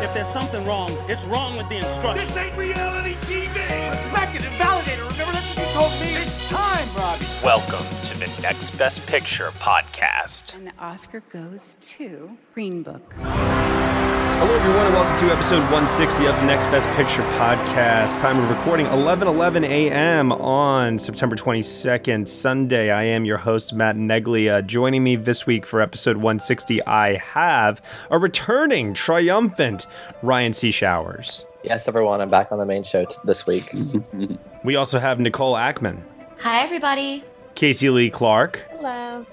If there's something wrong, it's wrong with the instructions. This ain't reality TV! Respect it and validate it. Remember that's what you told me. It's time, Robbie. Welcome to the Next Best Picture podcast. And the Oscar goes to Green Book. Hello, everyone, and welcome to episode 160 of the Next Best Picture podcast. Time of recording 11:11 a.m. on September 22nd, Sunday. I am your host Matt Neglia. Joining me this week for episode 160, I have a returning triumphant Ryan C. Showers. Yes, everyone, I'm back on the main show t- this week. We also have Nicole Ackman, Hi, everybody. Casey Lee Clark, Hello.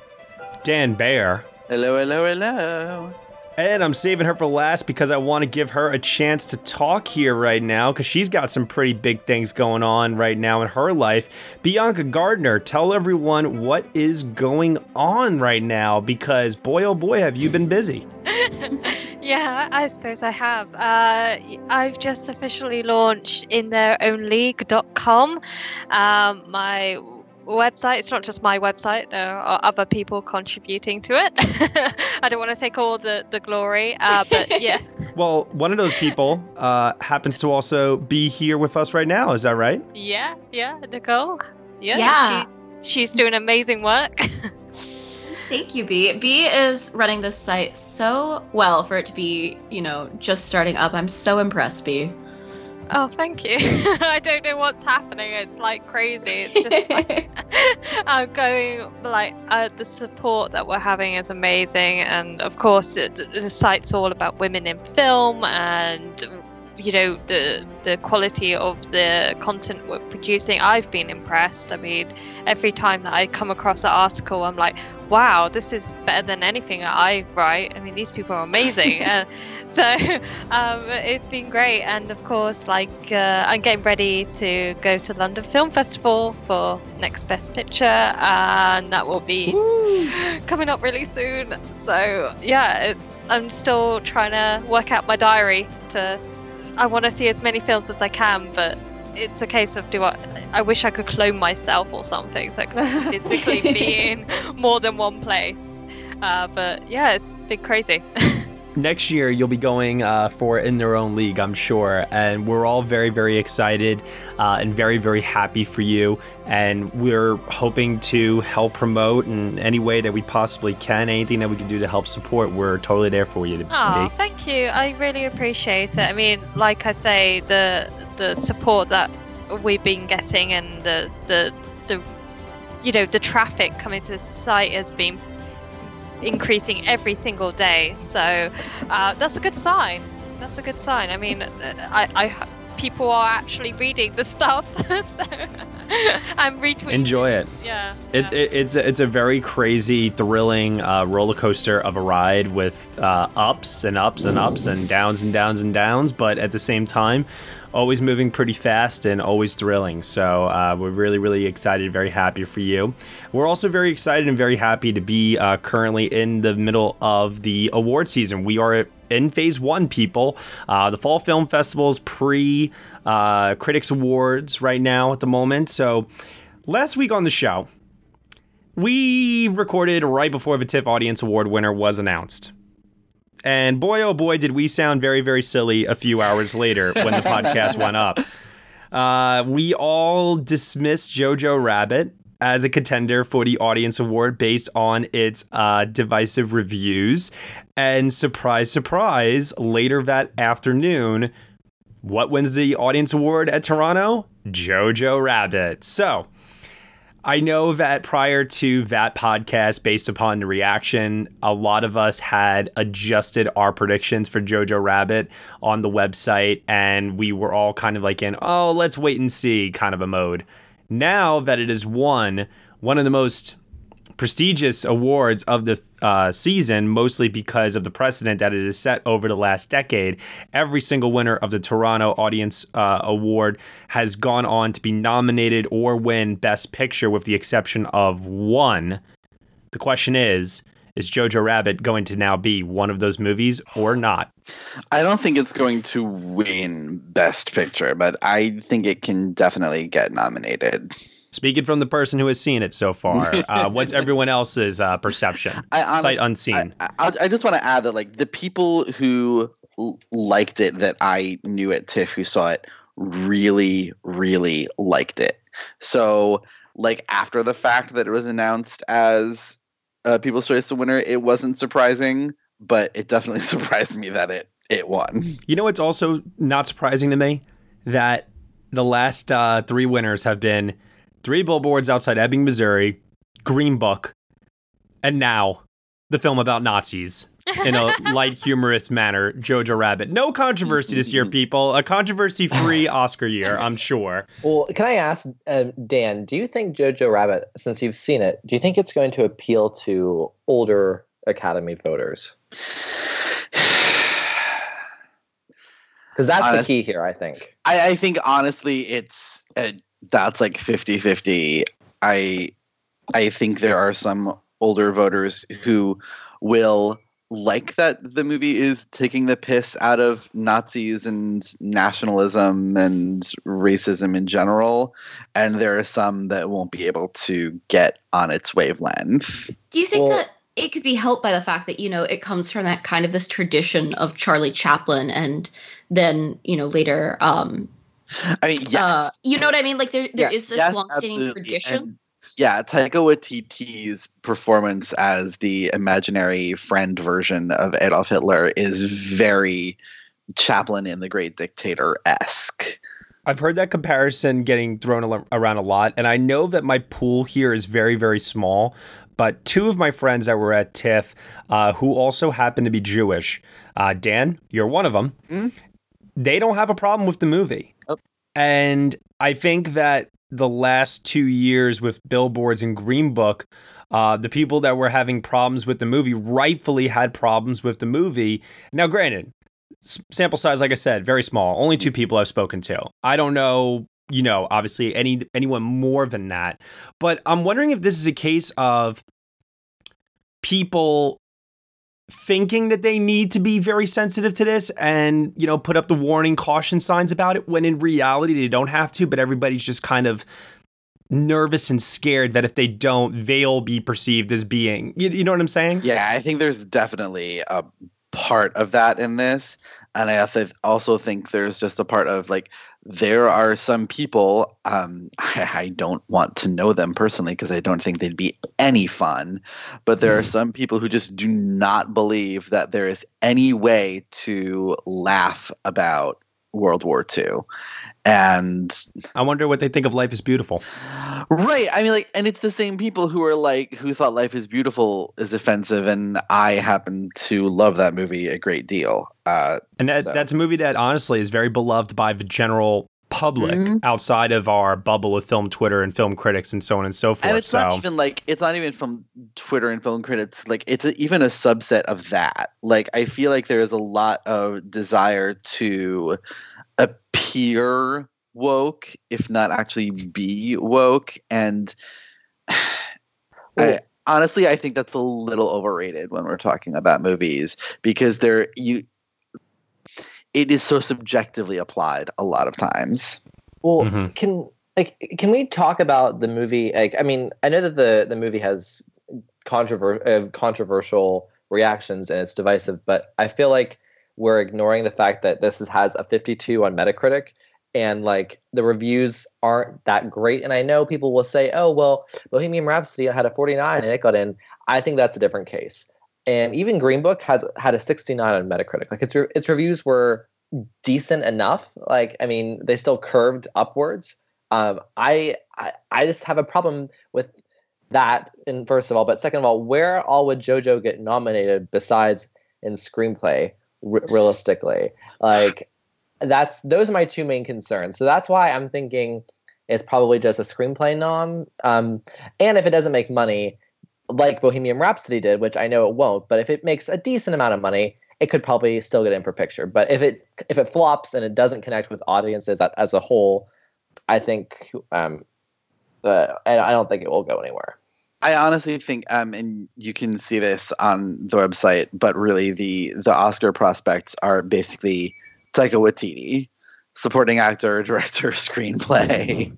Dan Bayer, hello, hello, hello. And I'm saving her for last because I want to give her a chance to talk here right now because she's got some pretty big things going on right now in her life. Bianca Garner, tell everyone what is going on right now because boy, oh boy, have you been busy. Yeah, I suppose I have. Uh, I've just officially launched in their own league.com. Um, my website, it's not just my website, there are other people contributing to it. I don't want to take all the, the glory, uh, but yeah. Well, one of those people uh, happens to also be here with us right now. Is that right? Yeah, yeah, Nicole. Yeah, Yeah. She, she's doing amazing work. Thank you, B. B is running this site so well for it to be, you know, just starting up. I'm so impressed, B. Oh, thank you. I don't know what's happening. It's like crazy. It's just like I'm going like uh, the support that we're having is amazing, and of course it, the site's all about women in film and you know the the quality of the content we're producing. I've been impressed. I mean, every time that I come across an article, I'm like, wow, this is better than anything I write. I mean, these people are amazing. uh, so um, it's been great, and of course, like uh, I'm getting ready to go to London Film Festival for Next Best Picture, and that will be coming up really soon. So yeah, it's I'm still trying to work out my diary to. I want to see as many films as I can, but it's a case of do I? I wish I could clone myself or something, so I could physically be in more than one place. Uh, but yeah, it's been crazy. Next year you'll be going uh, for in their own league i'm sure and we're all very very excited uh, and very very happy for you and we're hoping to help promote in any way that we possibly can anything that we can do to help support we're totally there for you Oh, thank you. I really appreciate it. I mean, like I say, the the support that we've been getting and the the the you know the traffic coming to the site has been increasing every single day. So uh, that's a good sign. That's a good sign. I mean, I, I people are actually reading the stuff, so I'm retweeting. enjoy it Yeah. It, it, it's a, it's a very crazy, thrilling uh, roller coaster of a ride with uh, ups and ups and ups and downs and downs and downs, but at the same time, always moving pretty fast and always thrilling. So uh, we're really, really excited, very happy for you. We're also very excited and very happy to be uh, currently in the middle of the award season. We are in phase one, people. Uh, the Fall Film Festival's pre uh, Critics Awards right now at the moment. So last week on the show, we recorded right before the TIFF Audience Award winner was announced. And boy, oh boy, did we sound very, very silly a few hours later when the podcast went up. Uh, we all dismissed Jojo Rabbit as a contender for the Audience Award based on its uh, divisive reviews. And surprise, surprise, later that afternoon, what wins the Audience Award at Toronto? Jojo Rabbit. So, I know that prior to that podcast, based upon the reaction, a lot of us had adjusted our predictions for Jojo Rabbit on the website, and we were all kind of like in, oh, let's wait and see kind of a mode. Now that it is one, one of the most prestigious awards of the uh, season, mostly because of the precedent that it has set over the last decade. Every single winner of the Toronto Audience uh, Award has gone on to be nominated or win Best Picture, with the exception of one. The question is is Jojo Rabbit going to now be one of those movies or not? I don't think it's going to win Best Picture, but I think it can definitely get nominated. Speaking from the person who has seen it so far, uh, what's everyone else's uh, perception? I, honest, Sight unseen. I, I, I just want to add that, like, the people who l- liked it that I knew at TIFF who saw it really, really liked it. So, like, after the fact that it was announced as uh, People's Choice the winner, it wasn't surprising, but it definitely surprised me that it it won. You know, it's also not surprising to me that the last uh, three winners have been Three Billboards Outside Ebbing, Missouri, Green Book, and now the film about Nazis in a light, humorous manner, Jojo Rabbit. No controversy this year, people. A controversy free Oscar year, I'm sure. Well, can I ask, uh, Dan, do you think Jojo Rabbit, since you've seen it, do you think it's going to appeal to older Academy voters? Because that's Honest, the key here, I think. I, I think, honestly, it's. Uh, that's like 50-50 i i think there are some older voters who will like that the movie is taking the piss out of Nazis and nationalism and racism in general. And there are some that won't be able to get on its wavelength. Do you think well, that it could be helped by the fact that, you know, it comes from that kind of this tradition of Charlie Chaplin and then, you know, later um, I mean, yes. Uh, you know what I mean? Like there, there yeah, is this yes, long-standing tradition. And, yeah, Taika Waititi's performance as the imaginary friend version of Adolf Hitler is very Chaplin in The Great Dictator esque. I've heard that comparison getting thrown around a lot, and I know that my pool here is very, very small. But two of my friends that were at TIFF, uh, who also happen to be Jewish, uh, Dan, you're one of them. Mm-hmm they don't have a problem with the movie. And I think that the last two years with billboards and Green Book, uh, the people that were having problems with the movie rightfully had problems with the movie. Now, granted, sample size, like I said, very small. Only two people I've spoken to. I don't know, you know, obviously any anyone more than that. But I'm wondering if this is a case of people thinking that they need to be very sensitive to this and you know put up the warning caution signs about it when in reality they don't have to but everybody's just kind of nervous and scared that if they don't they'll be perceived as being you, you know what i'm saying? Yeah i think there's definitely a part of that in this and i also think there's just a part of like there are some people um, I, I, don't want to know them personally because i don't think they'd be any fun but there are hmm. some people who just do not believe that there is any way to laugh about world war ii and i wonder what they think of life is beautiful. Right. I mean like and it's the same people who are like who thought life is beautiful is offensive and i happen to love that movie a great deal. Uh, and that, so. that's a movie that honestly is very beloved by the general public mm-hmm. outside of our bubble of film Twitter and film critics and so on and so forth. And it's so. not even like it's not even from Twitter and film critics. Like it's a, even a subset of that. Like I feel like there is a lot of desire to appear woke, if not actually be woke. And I, honestly, I think that's a little overrated when we're talking about movies because there you it is so subjectively applied a lot of times. Well, mm-hmm. can like can we talk about the movie? Like, I mean, I know that the the movie has controver- uh, controversial reactions and it's divisive, but I feel like we're ignoring the fact that this is, has a 52 on Metacritic and like the reviews aren't that great. And I know people will say, "Oh, well, Bohemian Rhapsody had a 49 and it got in." I think that's a different case. And even Green Book has had a 69 on Metacritic. Like its its reviews were decent enough. Like I mean, they still curved upwards. Um, I, I I just have a problem with that. In first of all, but second of all, where all would JoJo get nominated besides in screenplay? R- realistically, like that's those are my two main concerns. So that's why I'm thinking it's probably just a screenplay nom. Um, and if it doesn't make money, like Bohemian Rhapsody did, which I know it won't, but if it makes a decent amount of money, it could probably still get in for picture. But if it if it flops and it doesn't connect with audiences as, a whole, I think um, uh, I don't think it will go anywhere. I honestly think, um, and you can see this on the website, but really the the Oscar prospects are basically Taika Waititi, supporting actor, director, screenplay,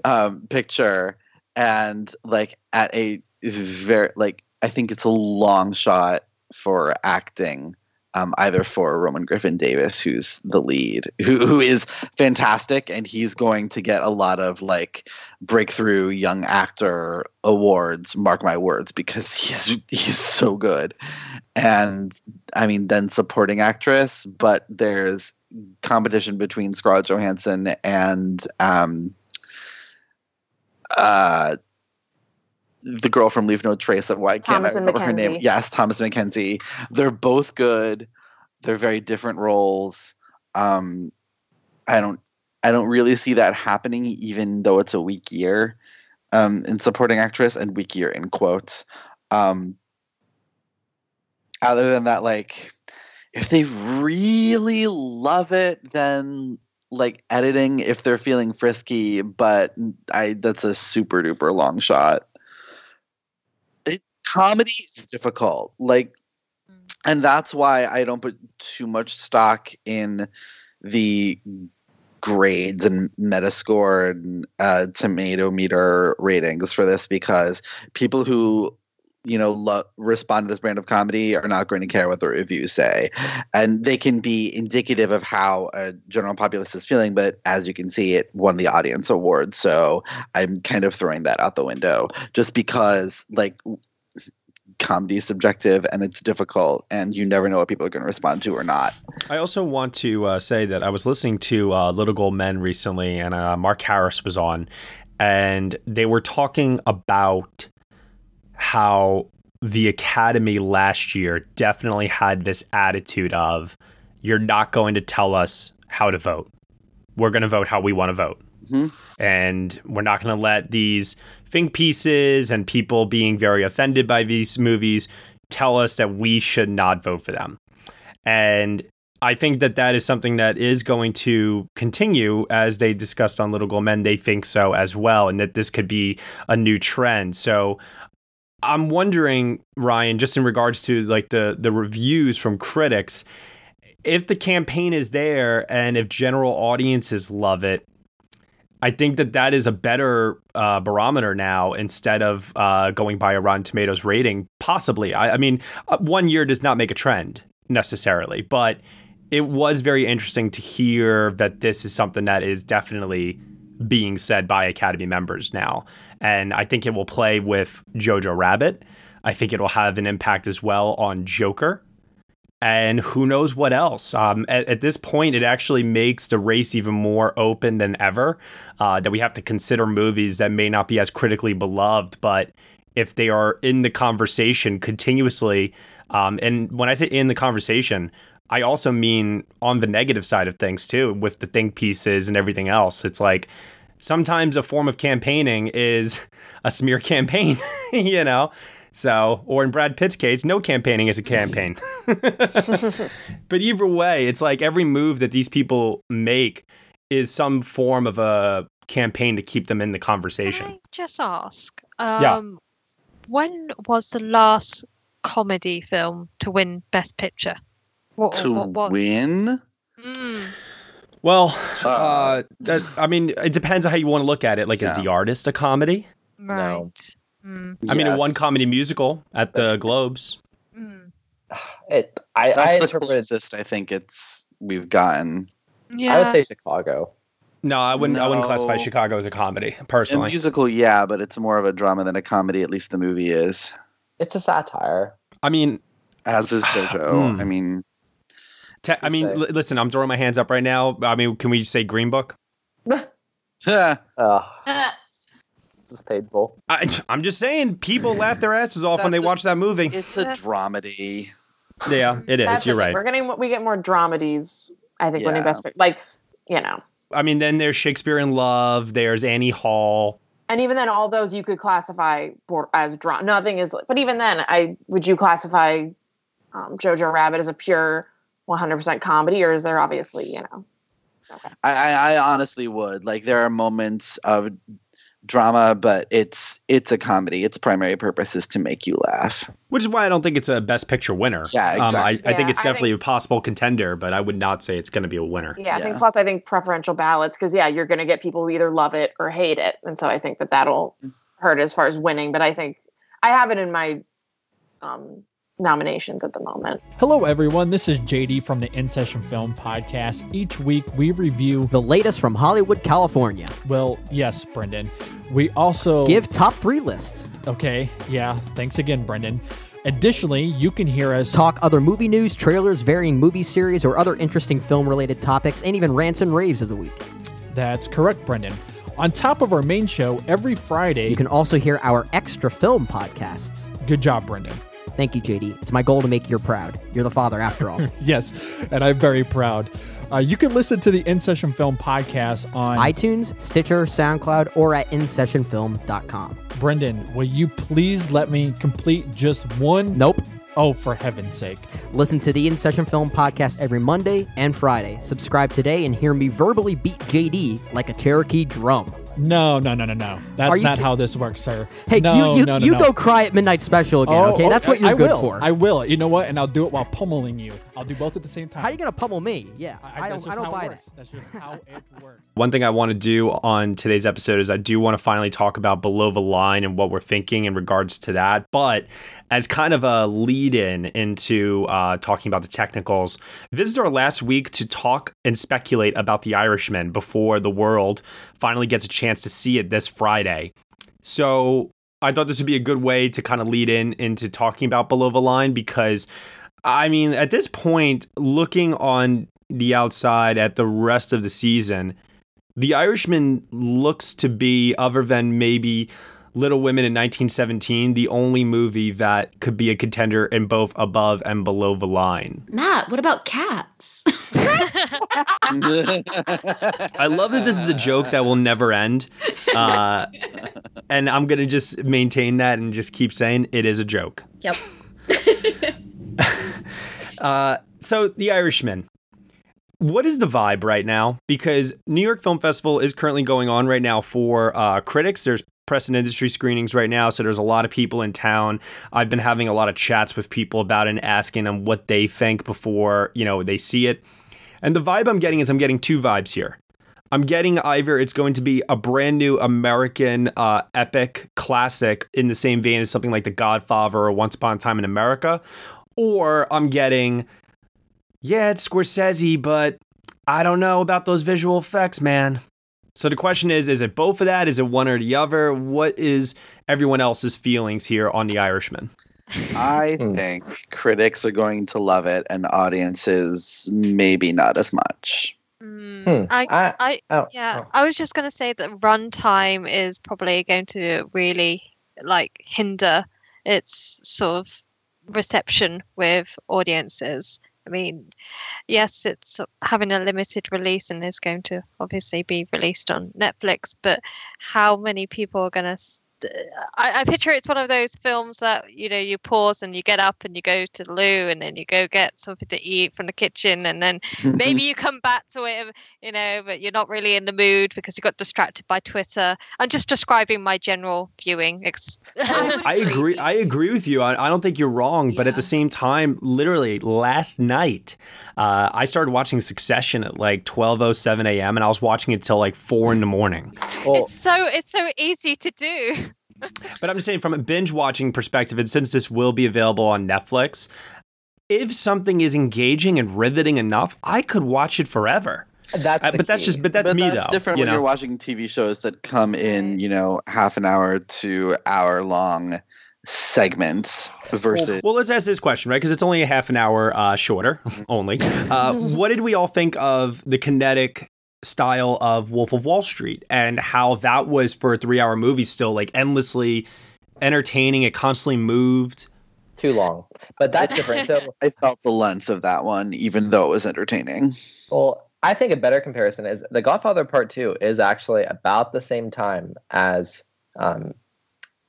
um, picture, and like at a very like I think it's a long shot for acting um, either for Roman Griffin Davis, who's the lead, who, who is fantastic, and he's going to get a lot of like breakthrough young actor awards. Mark my words, because he's he's so good. And I mean, then supporting actress, but there's competition between Scarlett Johansson and um, uh, the girl from Leave No Trace of why I can't Thomasin remember her name. Yes, Thomasin McKenzie. They're both good. They're very different roles. Um, I don't I don't really see that happening, even though it's a weak year um, in supporting actress and weak year in quotes. Um, other than that, like if they really love it, then like editing if they're feeling frisky, but I that's a super duper long shot. Comedy is difficult. Like and that's why I don't put too much stock in the grades and Metascore and uh, tomato meter ratings for this because people who you know lo- respond to this brand of comedy are not going to care what the reviews say. And they can be indicative of how a general populace is feeling but as you can see it won the audience award. So i'm kind of throwing that out the window just because like comedy is subjective and it's difficult and you never know what people are going to respond to or not I also want to uh, say that I was listening to uh, Little Gold Men recently, and uh, Mark Harris was on, and they were talking about how the Academy last year definitely had this attitude of, "You're not going to tell us how to vote. We're going to vote how we want to vote." Mm-hmm. And we're not going to let these think pieces and people being very offended by these movies tell us that we should not vote for them. And I think that that is something that is going to continue as they discussed on Little Gold Men. They think so as well, and that this could be a new trend. So I'm wondering, Ryan, just in regards to like the the reviews from critics, if the campaign is there and if general audiences love it, I think that that is a better uh, barometer now instead of uh, going by a Rotten Tomatoes rating. Possibly, I, I mean, uh, one year does not make a trend necessarily, but it was very interesting to hear that this is something that is definitely being said by Academy members now, and I think it will play with Jojo Rabbit. I think it will have an impact as well on Joker and who knows what else. Um, at, at, this point, it actually makes the race even more open than ever. Uh, that we have to consider movies that may not be as critically beloved, but if they are in the conversation continuously, um, and when I say in the conversation, I also mean on the negative side of things too, with the think pieces and everything else. It's like sometimes a form of campaigning is a smear campaign, you know. So, or in Brad Pitt's case, no campaigning is a campaign. but either way, it's like every move that these people make is some form of a campaign to keep them in the conversation. Can I just ask, um, Yeah. when was the last comedy film to win Best Picture? What, to what, what? win Mm. Well, uh, that, I mean, it depends on how you want to look at it. Like, is the artist a comedy? Right. Mm. I mean, it won comedy musical at the Globes. Mm. It, I, I that's the interpret it. closest i think it's we've gotten Yeah. I would say Chicago. No, I wouldn't. I wouldn't classify Chicago as a comedy a personally. musical yeah but it's more of a drama than a comedy at least the movie is It's a satire. I mean, as is jojo Hmm. i mean te- I mean, say. li- listen, I'm throwing my hands up right now. I mean, can we say Green Book? yeah, Ugh, Uh, this is painful. I, I'm just saying, people laugh their asses off when they a- watch that movie. it's a Yes. dramedy Yeah, it is. That's You're right. We're getting we get more dramedies. I think winning Yeah. best pic- like you know. I mean, then there's Shakespeare in Love. There's Annie Hall. And even then, all those you could classify as drama. Nothing is, but even then, I would you classify um, Jojo Rabbit as a pure 100% comedy, or is there obviously, you know? Okay. I, I honestly would like. There are moments of drama, but it's it's a comedy. Its primary purpose is to make you laugh. Which is why I don't think it's a Best Picture winner. Yeah, exactly. Um, I, yeah, I, think it's definitely think, a possible contender, but I would not say it's going to be a winner. Yeah, I yeah. think plus I think preferential ballots because yeah, you're going to get people who either love it or hate it, and so I think that that'll hurt as far as winning. But I think I have it in my um, nominations at the moment. Hello, everyone. This is JD from the In Session Film Podcast. Each week we review the latest from Hollywood, California. Well, yes, Brendan. We also give top three lists. Okay. Yeah. Thanks again, Brendan. Additionally, you can hear us talk other movie news, trailers, varying movie series, or other interesting film related topics, and even rants and raves of the week. That's correct, Brendan. On top of our main show, every Friday, you can also hear our extra film podcasts. Good job, Brendan. Thank you, JD. It's my goal to make you proud. You're the father, after all. yes, and I'm very proud. Uh, you can listen to the In Session Film podcast on iTunes, Stitcher, SoundCloud, or at InSessionFilm.com. Brendan, will you please let me complete just one? Nope. Oh, for heaven's sake. Listen to the In Session Film podcast every Monday and Friday. Subscribe today and hear me verbally beat JD like a Cherokee drum. No, no, no, no, no. That's not how this works, sir. Hey, no, you you, no, no, you no. go cry at midnight special again, Oh, okay? oh, That's what you're I good will. for. I will. You know what? And I'll do it while pummeling you. I'll do both at the same time. How are you gonna pummel me? Yeah, I, that's don't. I don't how it buy works. That's just how it works. One thing I want to do on today's episode is I do want to finally talk about below the line and what we're thinking in regards to that. But as kind of a lead in into uh, talking about the technicals, this is our last week to talk and speculate about The Irishman before the world finally gets a chance to see it this Friday. So I thought this would be a good way to kind of lead in into talking about below the line because I mean, at this point, looking on the outside at the rest of the season, The Irishman looks to be, other than maybe Little Women in 1917, the only movie that could be a contender in both above and below the line. Matt, what about cats? I love that this is a joke that will never end. Uh, and I'm going to just maintain that and just keep saying it is a joke. Yep. Uh, so, The Irishman. What is the vibe right now? Because New York Film Festival is currently going on right now for uh, critics. There's press and industry screenings right now, so there's a lot of people in town. I've been having a lot of chats with people about it and asking them what they think before you know they see it. And the vibe I'm getting is I'm getting two vibes here. I'm getting either it's going to be a brand new American uh, epic classic in the same vein as something like The Godfather or Once Upon a Time in America, or I'm getting, yeah, it's Scorsese, but I don't know about those visual effects, man. So the question is, is it both of that? Is it one or the other? What is everyone else's feelings here on The Irishman? I think critics are going to love it and audiences maybe not as much. Mm, I, I- I, oh, yeah, oh. I was just going to say that runtime is probably going to really like hinder its sort of reception with audiences. I mean, yes, it's having a limited release and is going to obviously be released on Netflix, but how many people are going to? St- I, I picture it's one of those films that you know you pause and you get up and you go to the loo and then you go get something to eat from the kitchen and then maybe you come back to it, you know, but you're not really in the mood because you got distracted by Twitter. I'm just describing my general viewing. Ex- I agree. I agree with you. I, I don't think you're wrong, but at the same time, literally last night, uh, I started watching Succession at like 12:07 a.m. and I was watching it till like four in the morning. it's so it's so easy to do. But I'm just saying, from a binge watching perspective, and since this will be available on Netflix, if something is engaging and riveting enough, I could watch it forever. That's Uh, the but that's just, but that's but me that's though. different you when know? you're watching TV shows that come in, you know, half an hour to hour long segments versus. Well, let's ask this question, right? Because it's only a half an hour uh, shorter, only. Uh, what did we all think of the kinetic style of Wolf of Wall Street and how that was for a three hour movie still like endlessly entertaining? It constantly moved. Too long. But that's different. So, I felt the length of that one, even though it was entertaining. well, I think a better comparison is The Godfather Part 2 is actually about the same time as um,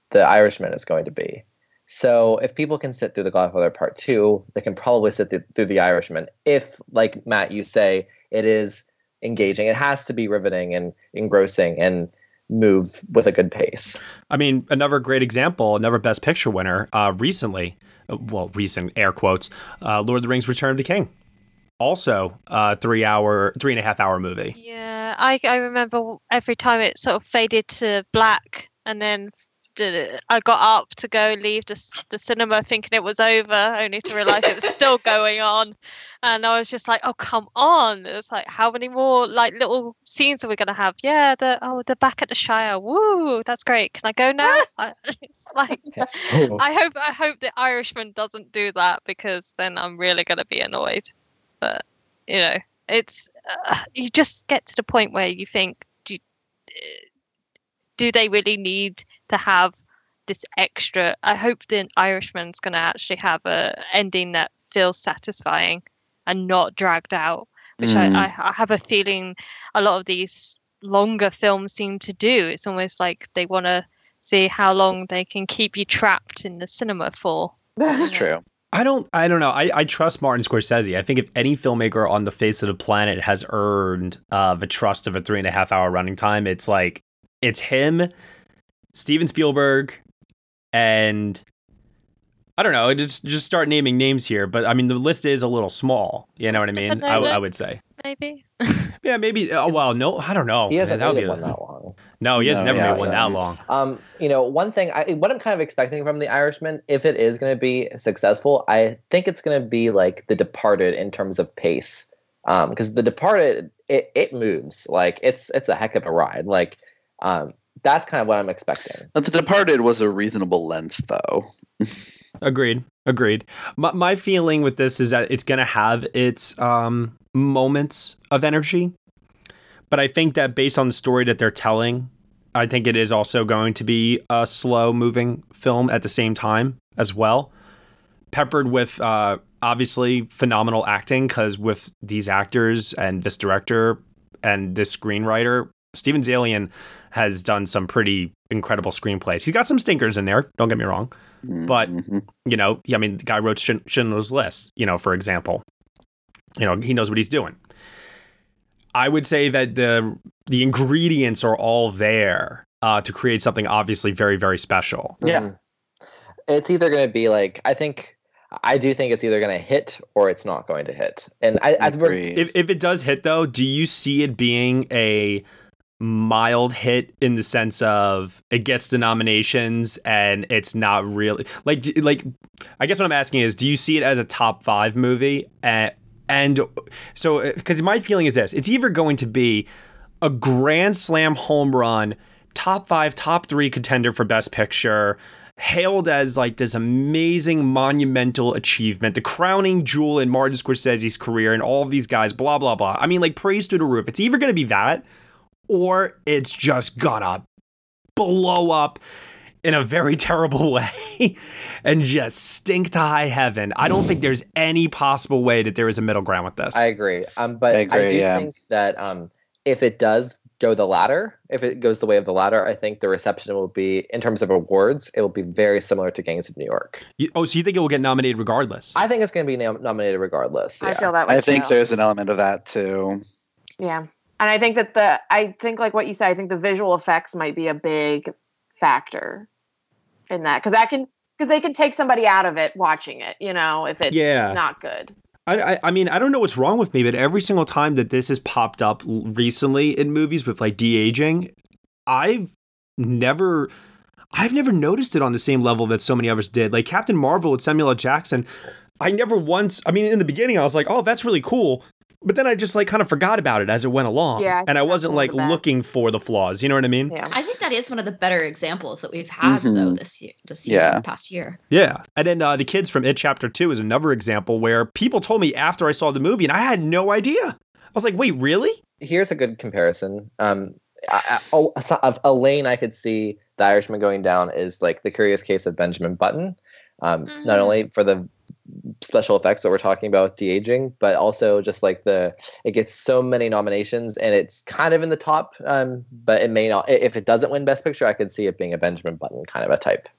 the Irishman is going to be. So if people can sit through The Godfather Part Two, they can probably sit through, through The Irishman. If, like Matt, you say it is engaging, it has to be riveting and engrossing and move with a good pace. I mean, another great example, another Best Picture winner uh, recently, uh, well, recent air quotes, uh, Lord of the Rings: Return of the King. Also, a three hour, three and a half hour movie. Yeah, I I remember every time it sort of faded to black, and then d- I got up to go leave the, the cinema thinking it was over, only to realize it was still going on. And I was just like, "Oh, come on!" It's like, how many more like little scenes are we gonna have? Yeah, the oh, they're back at the Shire. Woo, that's great. Can I go now? It's like, I hope I hope the Irishman doesn't do that because then I'm really gonna be annoyed. But you know, it's uh, you just get to the point where you think, do do they really need to have this extra? I hope the Irishman's going to actually have a ending that feels satisfying and not dragged out, which Mm. I, I, I have a feeling a lot of these longer films seem to do. It's almost like they want to see how long they can keep you trapped in the cinema for. That's true. I don't. I don't know. I, I trust Martin Scorsese. I think if any filmmaker on the face of the planet has earned uh, the trust of a three and a half hour running time, it's like it's him, Steven Spielberg, and I don't know. Just just start naming names here. But I mean, the list is a little small. You know what I mean? I, I, w- I Nolan? would say. Maybe. Yeah, maybe. Oh well, no, I don't know. He hasn't Man, that'd made be one a- that long. No, he has No, never yeah, made one that long. Um, you know, one thing I what I'm kind of expecting from The Irishman, if it is going to be successful, I think it's going to be like The Departed in terms of pace. Um, because The Departed, it it moves like it's it's a heck of a ride. Like, um, that's kind of what I'm expecting. But The Departed was a reasonable length, though. Agreed. Agreed. My, my feeling with this is that it's going to have its um, moments of energy. But I think that based on the story that they're telling, I think it is also going to be a slow moving film at the same time as well. Peppered with uh, obviously phenomenal acting, because with these actors and this director and this screenwriter, Steven Zaillian has done some pretty incredible screenplays. He's got some stinkers in there, don't get me wrong. But Mhm. you know, I mean, the guy wrote Schind- Schindler's List, you know, for example. You know, he knows what he's doing. I would say that the the ingredients are all there uh, to create something obviously very, very special. Yeah. Mhm. It's either going to be like I think I do think it's either going to hit or it's not going to hit. And I, I Agreed. If, if it does hit, though, do you see it being a mild hit in the sense of it gets the nominations and it's not really like like I guess what I'm asking is do you see it as a top 5 movie? And and so uh, cuz my feeling is this it's either going to be a grand slam home run top 5 top 3 contender for best picture hailed as like this amazing monumental achievement the crowning jewel in Martin Scorsese's career and all of these guys blah blah blah. I mean like praise to the roof. It's either going to be that or it's just gonna blow up in a very terrible way and just stink to high heaven. I don't think there's any possible way that there is a middle ground with this. I agree. Um, but I I, do yeah. think that um, if it does go the latter, if it goes the way of the latter, I think the reception will be, in terms of awards, it will be very similar to Gangs of New York. You- oh, so you think it will get nominated regardless? I think it's going to be nom- nominated regardless. I feel that way. I think too. there's an element of that too. Yeah. And I think that the I think like what you said, I think the visual effects might be a big factor in that because that can because they can take somebody out of it watching it, you know, if it's Yeah. not good. I, I, I mean, I don't know what's wrong with me, but every single time that this has popped up recently in movies with like de aging, I've never, I've never noticed it on the same level that so many others did. Like Captain Marvel with Samuel L. Jackson, I never once. I mean, in the beginning, I was like, "Oh, that's really cool," but then I just like kind of forgot about it as it went along, Yeah, I and I wasn't like of the best. looking for the flaws. You know what I mean? Yeah. I think that is one of the better examples that we've had though Mhm. this year, this year, Yeah. past year. Yeah. And then uh, the kids from It Chapter 2 is another example where people told me after I saw the movie and I had no idea. I was like, wait, really? Here's a good comparison. Um, I, I, oh, so- of a lane I could see The Irishman going down is like The Curious Case of Benjamin Button. Um, Not Mhm. only for the special effects that we're talking about with de-aging, but also just like the it gets so many nominations and it's kind of in the top, um, but it may not. If it doesn't win Best Picture, I could see it being a Benjamin Button kind of a type.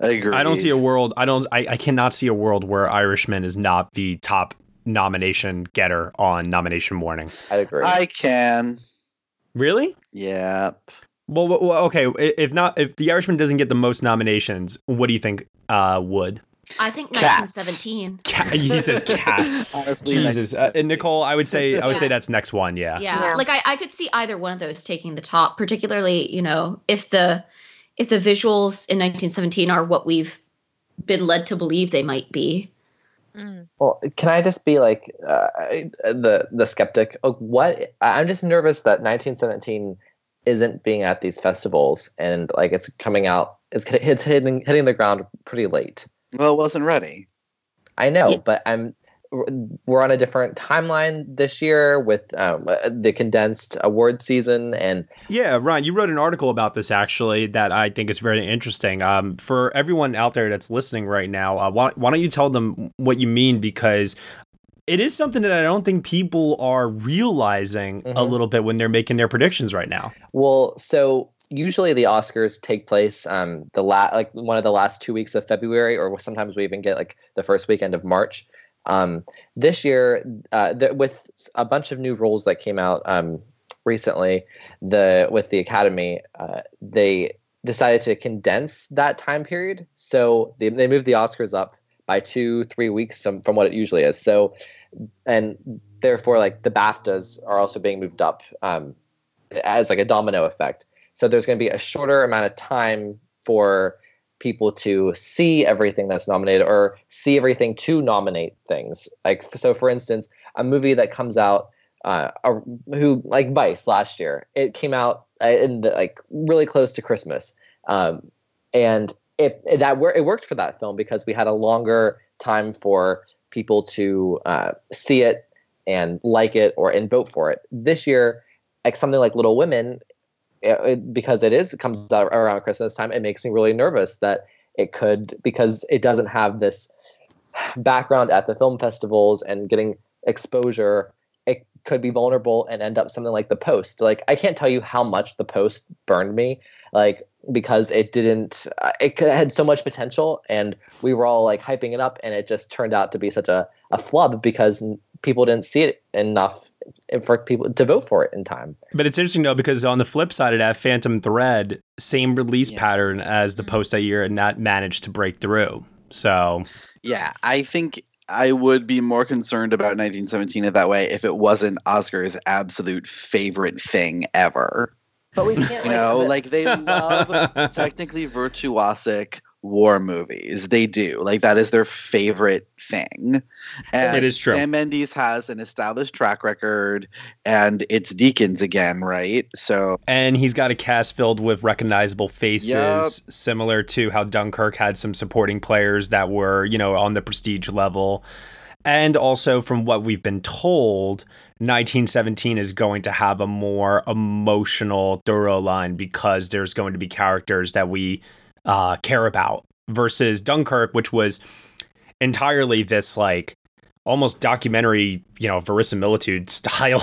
I agree. I don't see a world. I don't. I, I cannot see a world where Irishman is not the top nomination getter on nomination morning. I agree. I can. Really? Yep. Well, well, okay. If not, if The Irishman doesn't get the most nominations, what do you think uh, would? I think Cats. 1917. Cat, he says cats. Honestly, Jesus, uh, and Nicole, I would say I would say that's next one. Yeah. Yeah. Yeah. Like I, I could see either one of those taking the top, particularly, you know, if the if the visuals in 1917 are what we've been led to believe they might be. Mm. Well, can I just be like uh, the the skeptic? Oh, what? I'm just nervous that 1917 isn't being at these festivals and like it's coming out. It's it's hitting hitting the ground pretty late. Well, it wasn't ready. I know, Yeah. but I'm we're on a different timeline this year with um, the condensed award season and Yeah, Ryan, you wrote an article about this actually that I think is very interesting. Um, for everyone out there that's listening right now, uh, why, why don't you tell them what you mean? Because it is something that I don't think people are realizing a Mhm. little bit when they're making their predictions right now. Well, so usually the Oscars take place um the la- like one of the last two weeks of February, or sometimes we even get like the first weekend of March. Um, this year, uh, th- with a bunch of new rules that came out um, recently, the with the Academy, uh, they decided to condense that time period. So they they moved the Oscars up by two three weeks from, from what it usually is. So and therefore like the BAFTAs are also being moved up um, as like a domino effect. So there's going to be a shorter amount of time for people to see everything that's nominated or see everything to nominate things. Like so, for instance, a movie that comes out uh, a, who like Vice last year, it came out uh, in the, like really close to Christmas, um, and it, it that it worked for that film because we had a longer time for people to uh, see it and like it or and vote for it. This year, like something like Little Women, it, it- because it is it comes out around Christmas time, it makes me really nervous that it could because it doesn't have this background at the film festivals and getting exposure. It could be vulnerable and end up something like the Post. Like I can't tell you how much the Post burned me, like because it didn't. uh, It could, had so much potential, and we were all like hyping it up, and it just turned out to be such a a flub because people didn't see it enough for people to vote for it in time. But it's interesting though because on the flip side of that, Phantom Thread, same release Yeah. pattern as the mm-hmm. post that year, and that managed to break through. So Yeah, I think I would be more concerned about 1917 in that way if it wasn't Oscar's absolute favorite thing ever. But we can't, You know, like they love technically virtuosic war movies. They do. Like that is their favorite thing. And It is true. Sam Mendes has an established track record and it's Deakins again, right? So And he's got a cast filled with recognizable faces, Yup. similar to how Dunkirk had some supporting players that were, you know, on the prestige level. And also, from what we've been told, 1917 is going to have a more emotional, thorough line because there's going to be characters that we uh, care about versus Dunkirk, which was entirely this like almost documentary, you know, verisimilitude style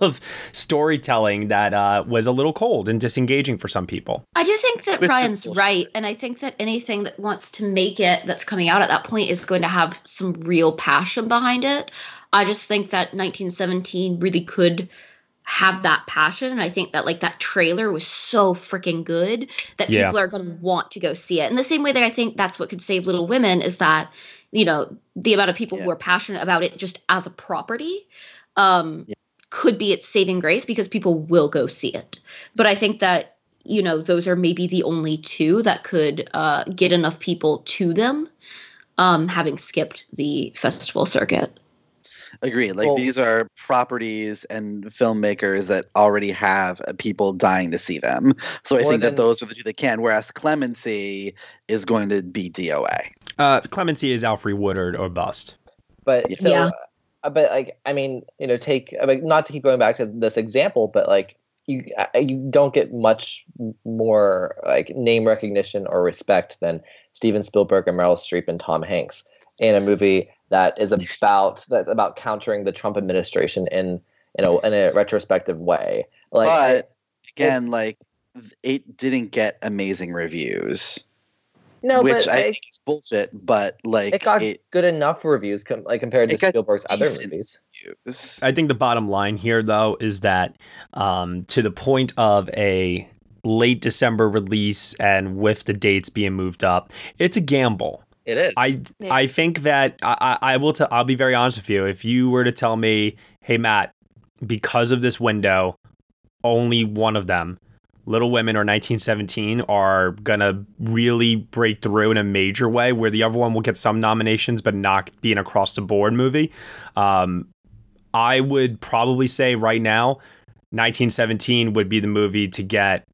of storytelling that uh, was a little cold and disengaging for some people. I do think that Ryan's right, and I think that anything that wants to make it that's coming out at that point is going to have some real passion behind it. I just think that 1917 really could have that passion, and I think that like that trailer was so freaking good that Yeah. people are going to want to go see it. In the same way that I think that's what could save Little Women is that you know the amount of people who are passionate about it just as a property um, could be its saving grace because people will go see it. But I think that you know those are maybe the only two that could uh, get enough people to them, um, having skipped the festival circuit. Agree. Like Well- these are properties and filmmakers that already have uh, people dying to see them. So I think than- that those are the two that can. Whereas Clemency is going to be DOA. Uh, Clemency is Alfre Woodard or bust. But so, Yeah. uh, but like, I mean, you know, take I mean, not to keep going back to this example, but like, you you don't get much more like name recognition or respect than Steven Spielberg and Meryl Streep and Tom Hanks. in a movie that is about that's about countering the Trump administration in you know in a retrospective way. Like, but again, like it didn't get amazing reviews. no, which but I it, think is bullshit. But like it got it good enough reviews com- like compared to It Spielberg's other movies. reviews. I think the bottom line here, though, is that um, to the point of a late December release and with the dates being moved up, it's a gamble. It is. I I think that I, I I will. T- I'll be very honest with you. If you were to tell me, "Hey Matt, because of this window, only one of them, Little Women or 1917, are gonna really break through in a major way, where the other one will get some nominations but not be an across the board movie," um, I would probably say right now, 1917 would be the movie to get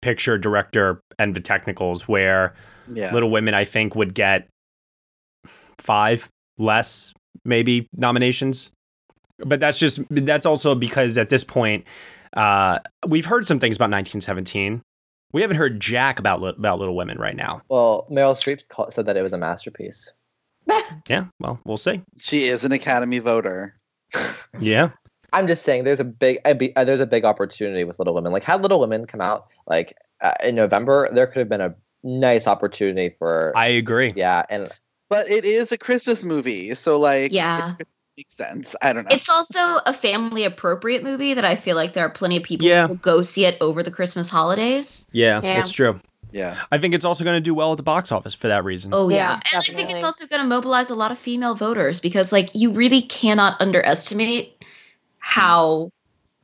picture, director, and the technicals. Where Yeah. Little Women, I think, would get five less, maybe nominations. But that's just that's also because at this point, uh, we've heard some things about 1917. We haven't heard jack about about Little Women right now. Well, Meryl Streep call, said that it was a masterpiece. Yeah, well, we'll see. She is an Academy voter. Yeah, I'm just saying, there's a big, a uh, there's a big opportunity with Little Women. Like, had Little Women come out like uh, in November, there could have been a nice opportunity for. I agree. yeah, and But it is a Christmas movie, so like Yeah. it makes sense. I don't know. It's also a family appropriate movie that I feel like there are plenty of people Yeah. who go see it over the Christmas holidays. yeah, Yeah. that's true. yeah. I think it's also going to do well at the box office for that reason. Oh Yeah, yeah, and I think it's also going to mobilize a lot of female voters because like you really cannot underestimate how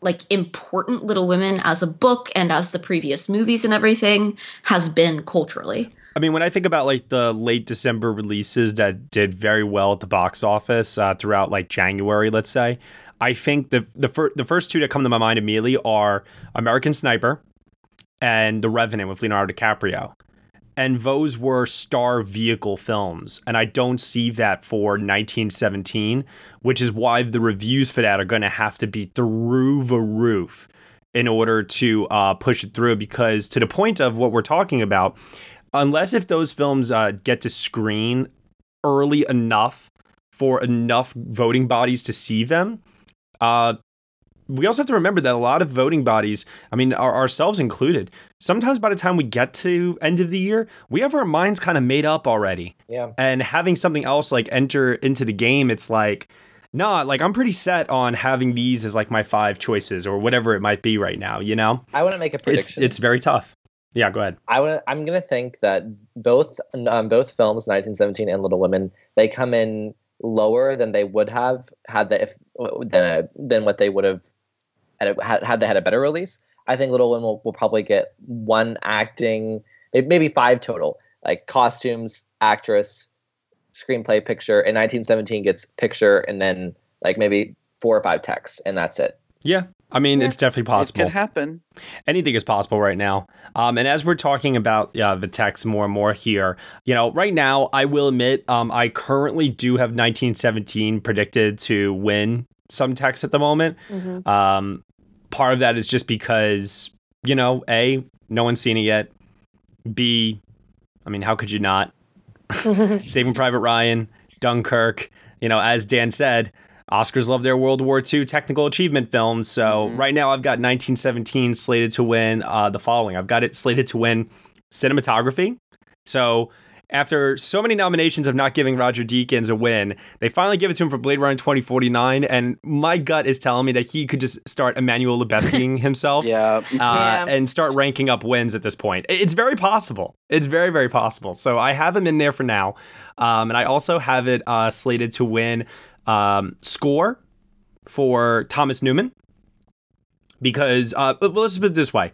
like important Little Women as a book and as the previous movies and everything has been culturally. I mean, when I think about like the late December releases that did very well at the box office uh, throughout like January, let's say, I think the the, fir- the first two that come to my mind immediately are American Sniper and The Revenant with Leonardo DiCaprio. And those were star vehicle films. And I don't see that for 1917, which is why the reviews for that are going to have to be through the roof in order to uh, push it through. Because to the point of what we're talking about, unless if those films uh, get to screen early enough for enough voting bodies to see them, uh, we also have to remember that a lot of voting bodies, I mean, our, ourselves included, sometimes by the time we get to end of the year, we have our minds kind of made up already. yeah, And having something else like enter into the game, it's like, nah, like I'm pretty set on having these as like my five choices or whatever it might be right now, you know? I want to make a It's prediction. it's very tough. Yeah, go ahead. I want. I'm gonna think that both um, both films, 1917 and Little Women, they come in lower than they would have had they if than than what they would have had, had had they had a better release. I think Little Women will, will probably get one acting, maybe five total, like costumes, actress, screenplay, picture. And 1917 gets picture, and then like maybe four or five texts, and that's it. Yeah. I mean, Yeah. it's definitely possible. It could happen. anything is possible right now. Um, and as we're talking about uh, the text more and more here, you know, right now, I will admit, um, I currently do have 1917 predicted to win some text at the moment. Mhm. Um, part of that is just because, you know, A, no one's seen it yet. B, I mean, how could you not? Saving Private Ryan, Dunkirk, you know, as Dan said, Oscars love their World War II technical achievement films. So Mhm. right now I've got 1917 slated to win uh, the following. I've got it slated to win cinematography. So after so many nominations of not giving Roger Deakins a win, they finally give it to him for Blade Runner 2049. And my gut is telling me that he could just start Emmanuel Lubezkiing himself Yeah. uh, Yeah. and start ranking up wins at this point. It's very possible. It's very, very possible. So I have him in there for now. Um, and I also have it uh, slated to win um, score for Thomas Newman because, uh, but let's put it this way.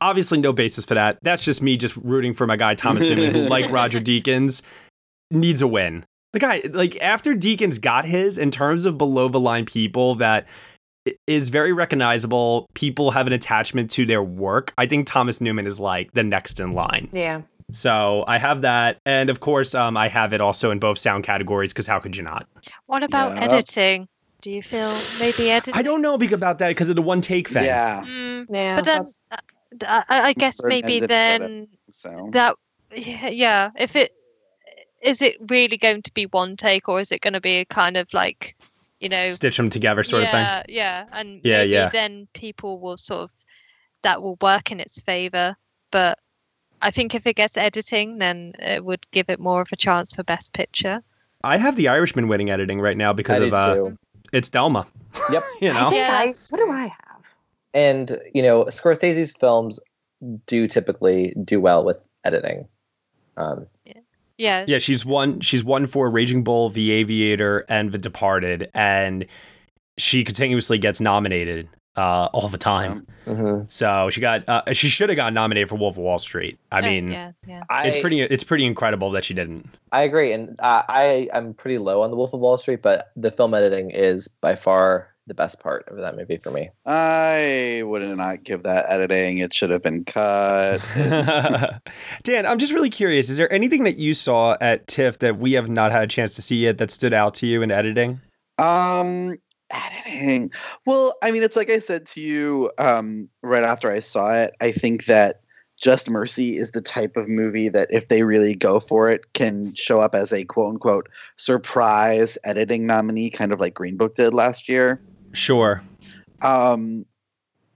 Obviously, no basis for that. That's just me just rooting for my guy Thomas Newman, who, like Roger Deakins, needs a win. The guy, like after Deakins got his, in terms of below the line people that is very recognizable, people have an attachment to their work. I think Thomas Newman is like the next in line. yeah. So I have that, and of course, um, I have it also in both sound categories because how could you not? What about Yeah. editing? Do you feel maybe editing? I don't know big about that because of the one take thing. Yeah. Mm, Yeah. but then uh, I, I I guess maybe ends together. then So that yeah, yeah if it is it really going to be one take or is it going to be a kind of like you know Stitch them together, sort yeah, of thing. Yeah, and Yeah, maybe yeah. then people will sort of that will work in its favor. But I think if it gets editing, then it would give it more of a chance for best picture. I have the Irishman winning editing right now because I of uh, it's Thelma. Yep. you know. I, what do I have? And you know, Scorsese's films do typically do well with editing. Um, Yeah. Yeah, she's won. She's won for Raging Bull, The Aviator, and The Departed, and she continuously gets nominated uh, all the time. mhm. So she got. Uh, she should have gotten nominated for Wolf of Wall Street. I mean, yeah, yeah. it's I- pretty. It's pretty incredible that she didn't. I agree, and uh, I I'm pretty low on the Wolf of Wall Street, but the film editing is by far the best part of that movie for me. I would not give that editing. It should have been cut. Dan, I'm just really curious. Is there anything that you saw at TIFF that we have not had a chance to see yet that stood out to you in editing? Um, editing. Well, I mean, it's like I said to you um, right after I saw it. I think that Just Mercy is the type of movie that, if they really go for it, can show up as a quote unquote surprise editing nominee, kind of like Green Book did last year. Sure. Um,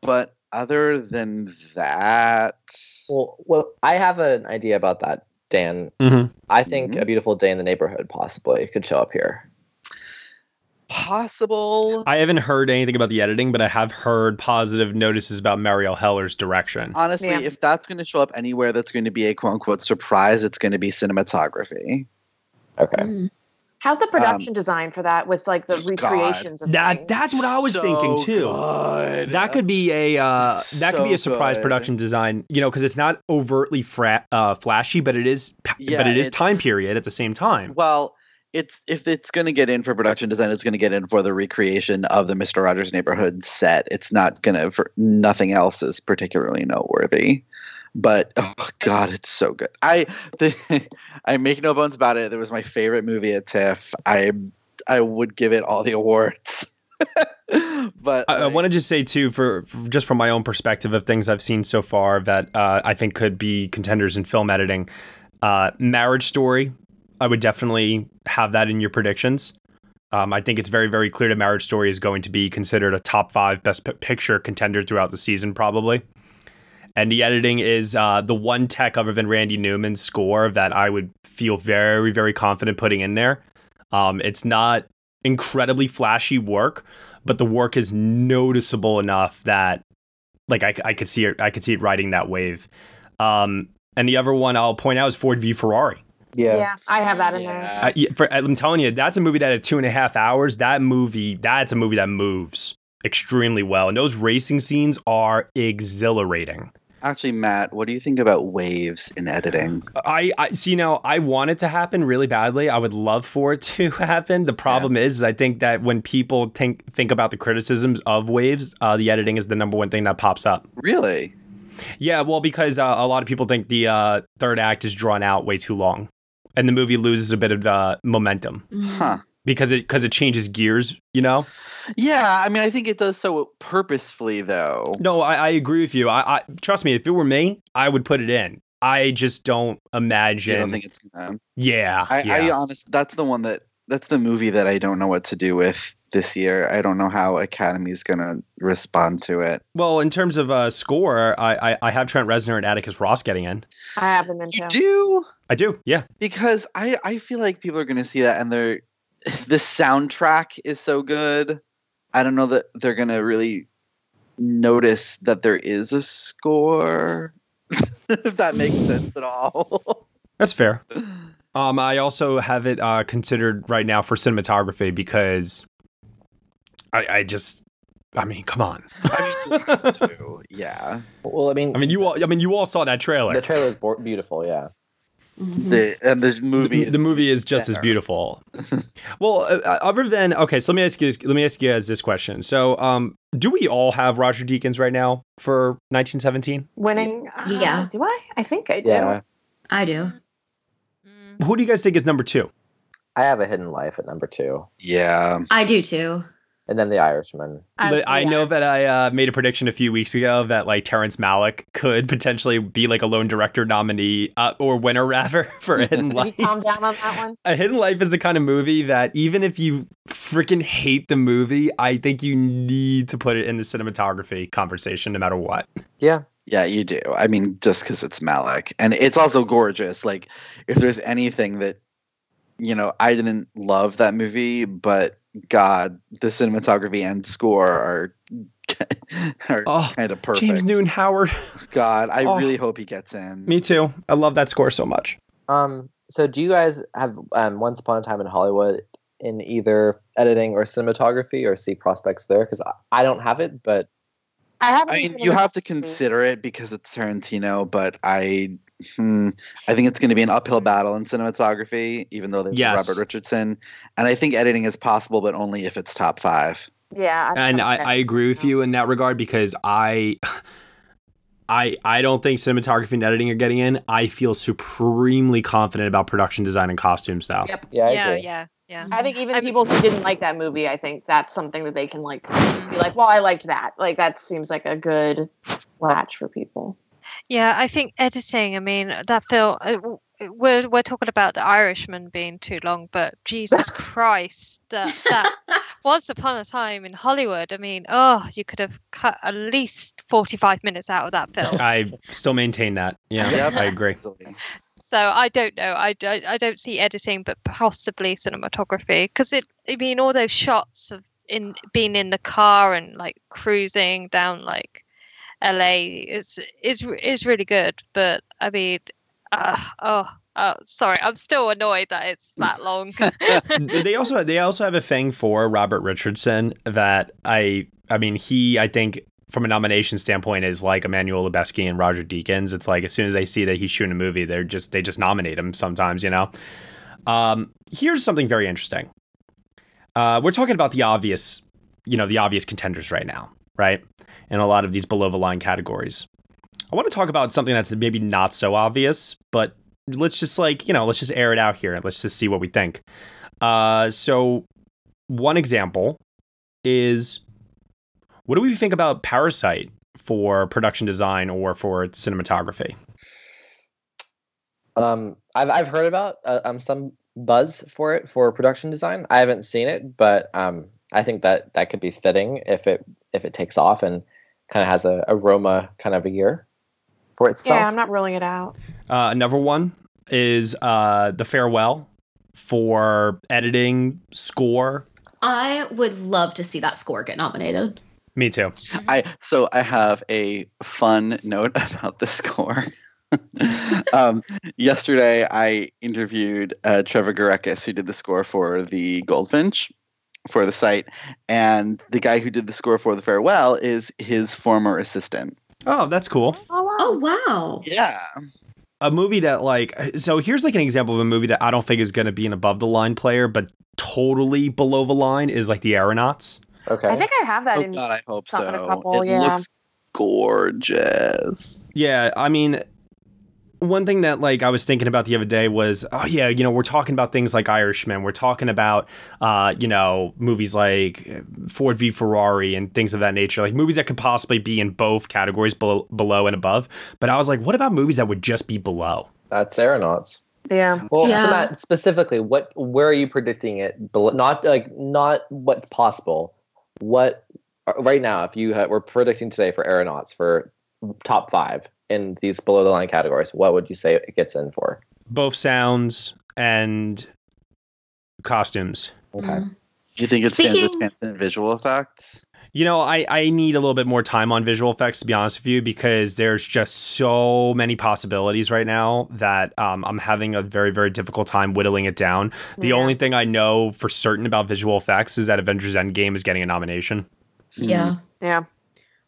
but other than that, Well, well, I have an idea about that, Dan. Mhm. I think A Beautiful Day in the Neighborhood possibly could show up here. Possible. I haven't heard anything about the editing, but I have heard positive notices about Marielle Heller's direction. Honestly, Yeah. if that's going to show up anywhere that's going to be a quote unquote surprise, it's going to be cinematography. Okay. Mm. How's the production design for that with like the recreations of That things? that's what I was thinking too. good. That could be a uh, that could be a surprise good. production design, you know, because it's not overtly fra- uh, flashy, but it is, Yeah, but it's- time period at the same time. Well, it's if it's going to get in for production design, it's going to get in for the recreation of the Mister Rogers Neighborhood set. It's not going to for nothing else is particularly noteworthy. But oh god, it's so good. I the, I make no bones about it. It was my favorite movie at TIFF. I I would give it all the awards. but I, I want to just say too, for, for- just from my own perspective of things I've seen so far that uh, I think could be contenders in film editing, uh, Marriage Story, I would definitely have that in your predictions. Um, I think it's very, very clear that Marriage Story is going to be considered a top five best Pi- picture contender throughout the season, probably. And the editing is uh, the one tech other than Randy Newman's score that I would feel very, very confident putting in there. Um, it's not incredibly flashy work, but the work is noticeable enough that like I, I could see it I could see it riding that wave. Um, and the other one I'll point out is Ford v Ferrari. Yeah. I have that in there. Uh, yeah, for, I'm telling you, that's a movie that at two and a half hours, that movie, that's a movie that moves extremely well. And those racing scenes are exhilarating. actually, Matt, what do you think about waves in editing? I, I see now I want it to happen really badly. I would love for it to happen. The problem is I think that when people think think about the criticisms of waves, uh, the editing is the number one thing that pops up. Really? Yeah, well, because uh, a lot of people think the uh, third act is drawn out way too long, and the movie loses a bit of uh, momentum Huh. because it because it changes gears. You know. Yeah, I mean, I think it does so purposefully, though. No, I, I agree with you. I, I trust me. If it were me, I would put it in. I just don't imagine. You don't think it's gonna? yeah, I, yeah. I honest, that's the one that that's the movie that I don't know what to do with this year. I don't know how Academy's gonna respond to it. well, in terms of uh, score, I, I I have Trent Reznor and Atticus Ross getting in. I have them in too. Do I do? Yeah. because I I feel like people are gonna see that and they're the soundtrack is so good. I don't know that they're gonna really notice that there is a score. if that makes sense at all. That's fair. Um, I also have it uh, considered right now for cinematography because I, I just, I mean, come on. yeah. Well, I mean, I mean, you all, I mean, you all saw that trailer. the trailer is beautiful. Yeah. The and the movie the, the movie is just as beautiful. well, uh, other than okay, so let me ask you. Let me ask you guys this question. So, um, do we all have Roger Deakins right now for 1917? Winning. Yeah. Uh, do I? I think I do. Yeah. I do. Who do you guys think is number two? I have a hidden life at number two. Yeah. I do too. And then The Irishman. But I know that I uh, made a prediction a few weeks ago that like Terrence Malick could potentially be like a lone director nominee uh, or winner rather for A Hidden Can you Life. calm down on that one? A Hidden Life is the kind of movie that even if you freaking hate the movie, I think you need to put it in the cinematography conversation no matter what. Yeah. Yeah, you do. I mean, just because it's Malick, and it's also gorgeous. Like, if there's anything that, you know, I didn't love that movie, but God, the cinematography and score are are Oh, kind of perfect. James Newton Howard. God, I Oh. really hope he gets in. Me too. I love that score so much. Um, so do you guys have um, Once Upon a Time in Hollywood in either editing or cinematography, or see prospects there? Because I, I don't have it, but I haven't. I mean, you have to consider it because it's Tarantino, but I, hmm, I think it's going to be an uphill battle in cinematography, even though they have Yes. Robert Richardson, and I think editing is possible, but only if it's top five. Yeah, I and I. I agree with you in that regard because I I I don't think cinematography and editing are getting in. I feel supremely confident about production design and costume though. Yep. yeah, I yeah, agree. yeah, yeah. I think even people who didn't like that movie, I think that's something that they can like be like, well, I liked that. Like that seems like a good latch for people. Yeah, I think editing. I mean, that film. uh, We're we're talking about the Irishman being too long, but Jesus Christ, that that Once Upon a Time in Hollywood. I mean, oh, you could have cut at least forty-five minutes out of that film. I still maintain that. Yeah, Yep. I agree. So I don't know. I don't. I don't see editing, but possibly cinematography, because it. I mean, all those shots of in being in the car and like cruising down like LA is is is really good. But I mean, uh, oh, oh, sorry, I'm still annoyed that it's that long. they also they also have a thing for Robert Richardson that I I mean he I think from a nomination standpoint is like Emmanuel Lubezki and Roger Deakins. It's like as soon as they see that he's shooting a movie, they're just they just nominate him sometimes, you know. Um, here's something very interesting. Uh, we're talking about the obvious, you know, the obvious contenders right now, right? In a lot of these below the line categories. I want to talk about something that's maybe not so obvious, but let's just like, you know, let's just air it out here let's just see what we think. Uh, so one example is what do we think about Parasite for production design or for cinematography? Um, I've I've heard about uh, um some buzz for it for production design. I haven't seen it, but um, I think that that could be fitting if it if it takes off and kind of has a, aroma kind of a year for itself. Yeah, I'm not ruling it out. Uh, another one is uh, The Farewell for editing, score. I would love to see that score get nominated. Me too. I so I have a fun note about the score. um, yesterday, I interviewed uh, Trevor Gureckis, who did the score for the Goldfinch for the site, and the guy who did the score for the Farewell is his former assistant. Oh, that's cool. Oh wow. Oh wow. Yeah. A movie that like so here's like an example of a movie that I don't think is going to be an above the line player, but totally below the line is like The Aeronauts. Okay. I think I have that Oh in God, I hope so. a couple, it yeah. looks gorgeous. Yeah, I mean, one thing that like I was thinking about the other day was, oh yeah, you know, we're talking about things like Irishman. We're talking about, uh, you know, movies like Ford v Ferrari and things of that nature, like movies that could possibly be in both categories, below, below and above. But I was like, what about movies that would just be below? That's aeronauts. Yeah. Well, Yeah. so Matt, specifically, what where are you predicting it? Below, not like not what's possible. What uh, right now, if you had, were predicting today for aeronauts for top five in these below the line categories, what would you say it gets in for? Both sounds and costumes. Okay. Mm. Do you think it stands a Speaking- chance in visual effects? You know, I, I need a little bit more time on visual effects to be honest with you because there's just so many possibilities right now that um, I'm having a very very difficult time whittling it down. The Yeah. only thing I know for certain about visual effects is that Avengers Endgame is getting a nomination. Yeah. Yeah.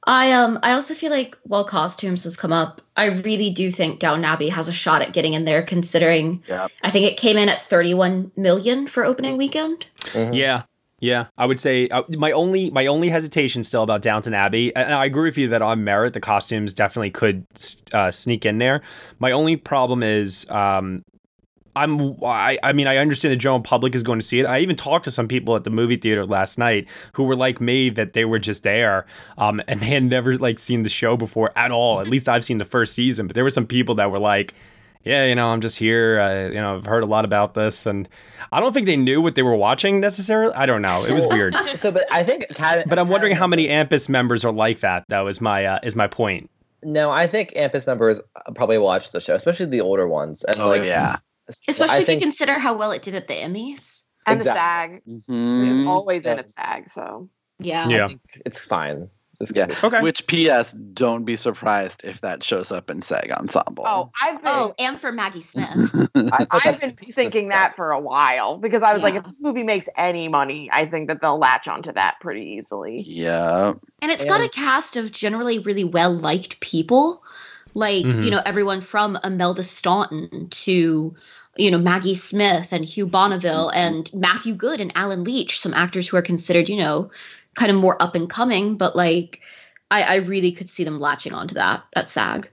I um I also feel like while costumes has come up, I really do think Downton Abbey has a shot at getting in there considering Yeah. I think it came in at 31 million for opening weekend. Mhm. Yeah. Yeah, I would say uh, my only my only hesitation still about Downton Abbey, and I agree with you that on merit the costumes definitely could uh, sneak in there. My only problem is um, I'm I, I mean I understand the general public is going to see it. I even talked to some people at the movie theater last night who were like me that they were just there um and they had never like seen the show before at all. At least I've seen the first season, but there were some people that were like yeah, you know, I'm just here. Uh, you know, I've heard a lot about this, and I don't think they knew what they were watching necessarily. I don't know. It was weird. so, but I think, Acad- but I'm wondering how many AMPAS members are like that. Though is my uh, is my point. No, I think AMPAS members probably watch the show, especially the older ones. And Oh like, yeah. Especially I if think- you consider how well it did at the Emmys. And Exactly. the SAG. Mhm. It's always in Yeah. at SAG, so Yeah. Yeah. it's fine. It's Yeah. good. Okay. Which P.S. Don't be surprised if that shows up in SAG Ensemble. Oh, I've been Oh, and for Maggie Smith. I, I've been a piece of thinking that for a while because I was like, if this movie makes any money, I think that they'll latch onto that pretty easily. yeah. And it's got a cast of generally really well liked people. Like, Mhm. you know, everyone from Imelda Staunton to, you know, Maggie Smith and Hugh Bonneville and Matthew Goode and Allen Leech, some actors who are considered, you know, kind of more up and coming, but like I, I really could see them latching onto that at SAG.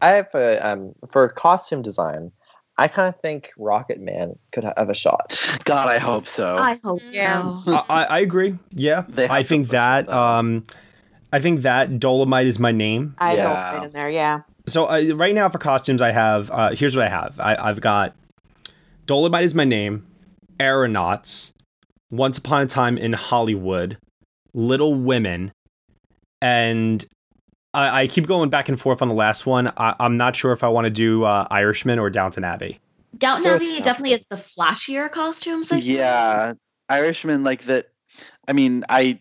I have a, um, for costume design, I kind of think Rocket Man could have a shot. God, I hope so. I hope Yeah. so. I, I I agree. Yeah, I think that. that. Um, I think that Dolemite is my name. I Yeah. don't in there, yeah. So uh, right now for costumes, I have. Uh, here's what I have. I, I've got Dolemite is my name. Aeronauts. Once upon a time in Hollywood. Little Women. And I, I keep going back and forth on the last one. I, I'm not sure if I want to do uh, Irishman or Downton Abbey. Downton Sure. Abbey definitely is the flashier costumes, I think. Yeah. Irishman, like that. I mean, I.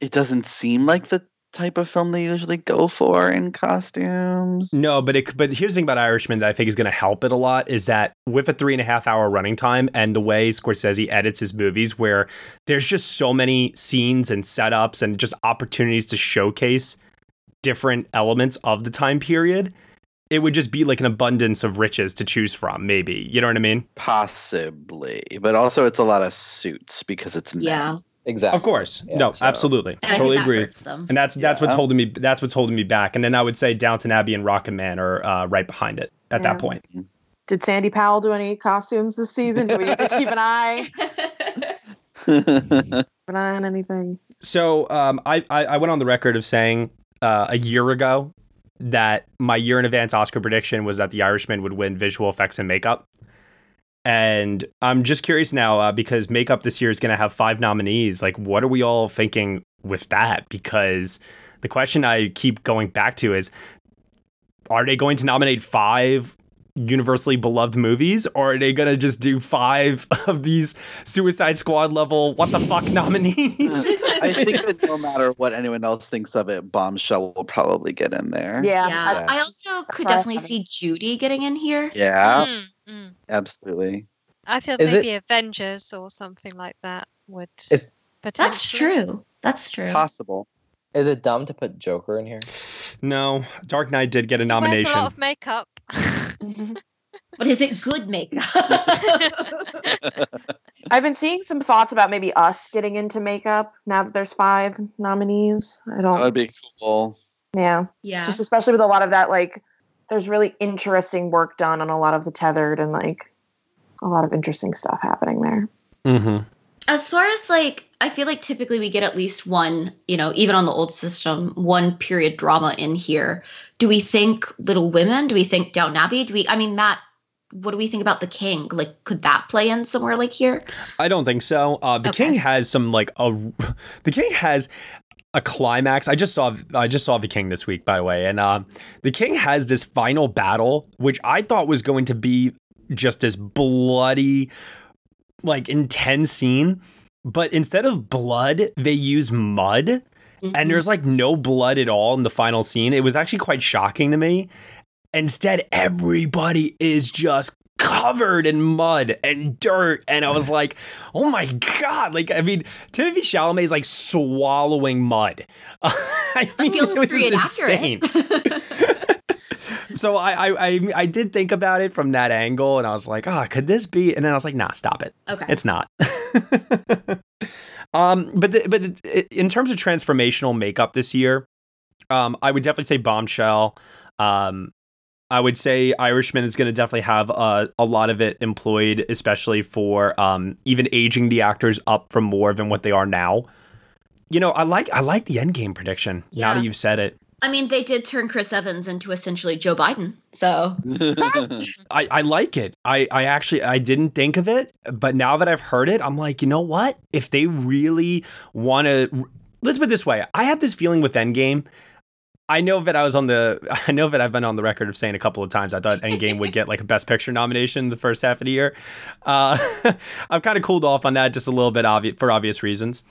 It doesn't seem like the type of film they usually go for in costumes. No, but it, but here's the thing about Irishman that I think is going to help it a lot is that with a three and a half hour running time and the way Scorsese edits his movies, where there's just so many scenes and setups and just opportunities to showcase different elements of the time period, it would just be like an abundance of riches to choose from. Maybe you know what I mean? Possibly, but also it's a lot of suits because it's men. Yeah. Exactly. Of course, Yeah, no, so- absolutely, And I totally think that agree. hurts them. And that's that's what's holding me. That's what's holding me back. And then I would say Downton Abbey and Rocket Man are uh, right behind it at Yeah. that point. Did Sandy Powell do any costumes this season? Do we have to keep an eye, keep an eye on anything? So um, I, I I went on the record of saying uh, a year ago that my year in advance Oscar prediction was that The Irishman would win visual effects and makeup. And I'm just curious now uh, because makeup this year is going to have five nominees. Like, what are we all thinking with that? Because the question I keep going back to is are they going to nominate five universally beloved movies or are they going to just do five of these Suicide Squad level what the fuck nominees? I think that no matter what anyone else thinks of it, Bombshell will probably get in there. Yeah, Yeah. I also could definitely see Judy getting in here. Yeah, Mm, mm. absolutely. I feel Is it- maybe Avengers or something like that would Is- That's true. That's true. Possible. Is it dumb to put Joker in here? No, Dark Knight did get a He wears nomination. a lot of makeup. But is it good makeup? I've been seeing some thoughts about maybe us getting into makeup now that there's five nominees. I don't. That'd be cool. yeah, yeah. just especially with a lot of that, like, there's really interesting work done on a lot of the tethered and like a lot of interesting stuff happening there. Mm-hmm. As far as like, I feel like typically we get at least one, you know, even on the old system, one period drama in here. Do we think Little Women? Do we think Downton Abbey? Do we? I mean, Matt, what do we think about The King? Like, could that play in somewhere like here? I don't think so. Uh, the Okay. King has some like a. The King has a climax. I just saw. I just saw the King this week, by the way, and uh, the King has this final battle, which I thought was going to be just this bloody, like intense scene, but instead of blood, they use mud. and there's like no blood at all in the final scene. It was actually quite shocking to me. Instead, everybody is just covered in mud and dirt, and I was like, "Oh my god!" Like, I mean, Timothée Chalamet is like swallowing mud. I mean, it was just insane. so I, I, I, I did think about it from that angle, and I was like, "Ah, could this be?" And then I was like, "Nah, stop it. Okay. It's not." um, but the, but it- in terms of transformational makeup this year, um, I would definitely say Bombshell. Um, I would say Irishman is going to definitely have uh, a lot of it employed, especially for um, even aging the actors up from more than what they are now. You know, I like I like the Endgame prediction. Now that you've said it, I mean, they did turn Chris Evans into essentially Joe Biden. So I, I like it. I, I actually I didn't think of it, but now that I've heard it, I'm like, you know what? If they really want to, let's put it this way. I have this feeling with Endgame. I know that I was on the. I know that I've been on the record of saying a couple of times I thought Endgame would get like a Best Picture nomination the first half of the year. Uh, I've kind of cooled off on that just a little bit obvi- for obvious reasons.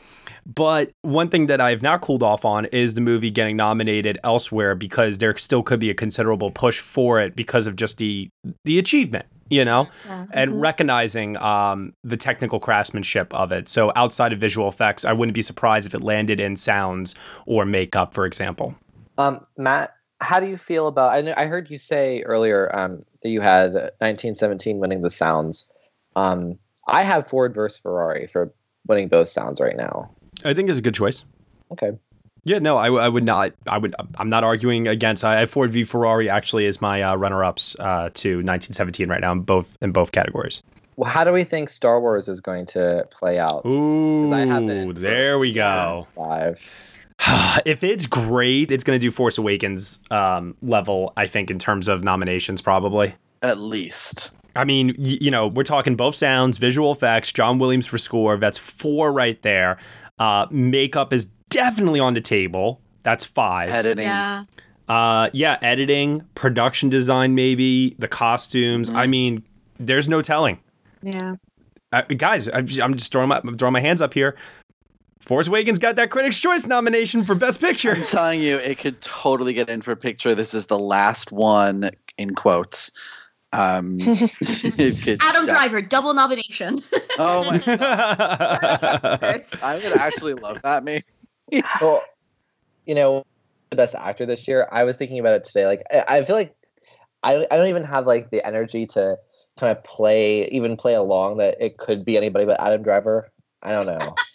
But one thing that I've now cooled off on is the movie getting nominated elsewhere because there still could be a considerable push for it because of just the the achievement, you know, and recognizing um, the technical craftsmanship of it. So outside of visual effects, I wouldn't be surprised if it landed in sounds or makeup, for example. Um, Matt, how do you feel about? I know I heard you say earlier um, that you had 1917 winning the sounds. Um, I have Ford versus Ferrari for winning both sounds right now. I think it's a good choice. Okay. Yeah, no, I, I would not. I would. I'm not arguing against. I have Ford v Ferrari actually is my uh, runner-ups uh, to 1917 right now in both in both categories. Well, how do we think Star Wars is going to play out? Ooh, there we go. Five. if it's great, it's going to do Force Awakens um, level. I think in terms of nominations, probably at least. I mean, y- you know, we're talking both sounds, visual effects, John Williams for score. That's four right there. Uh, makeup is definitely on the table. That's five. Editing. yeah. Uh, yeah, editing, production design, maybe the costumes. Mm-hmm. I mean, there's no telling. Yeah. Uh, guys, I'm I'm just throwing my I'm throwing my hands up here. Force Awakens got that Critics' Choice nomination for Best Picture. I'm telling you, it could totally get in for picture. This is the last one in quotes. Um, it could Adam def- Driver, double nomination. Oh my god, I would actually love that. Maybe. well, you know, the best actor this year. I was thinking about it today. Like, I, I feel like I I don't even have like the energy to kind of play even play along that it could be anybody but Adam Driver. I don't know.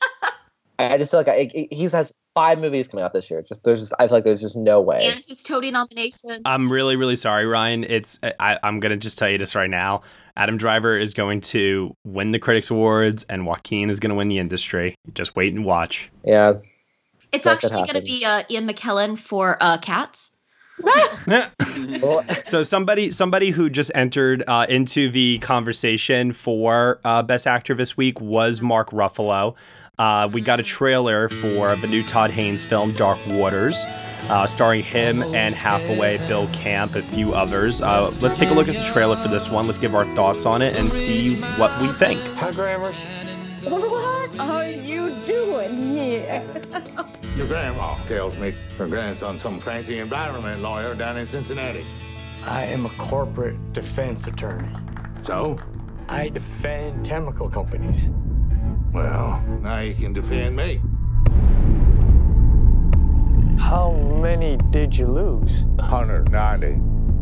I I just feel like I, it- he's has five movies coming out this year. Just there's just I feel like there's just no way. and his Tony nomination. I'm really, really sorry, Ryan. It's I, I'm gonna just tell you this right now. Adam Driver is going to win the Critics Awards, and Joaquin is gonna win the industry. Just wait and watch. Yeah. It's that actually going to be uh, Ian McKellen for uh, Cats. so somebody, somebody who just entered uh, into the conversation for uh, Best Actor this week was Mark Ruffalo. Uh, we got a trailer for the new Todd Haynes film, Dark Waters, uh, starring him and Hathaway, Bill Camp, a few others. Uh, let's take a look at the trailer for this one. Let's give our thoughts on it and see what we think. Hi, Grammars. What are you doing here? Your grandma tells me her grandson's some fancy environment lawyer down in Cincinnati. I am a corporate defense attorney. So? I defend chemical companies. Well, now you can defend me. How many did you lose? 190.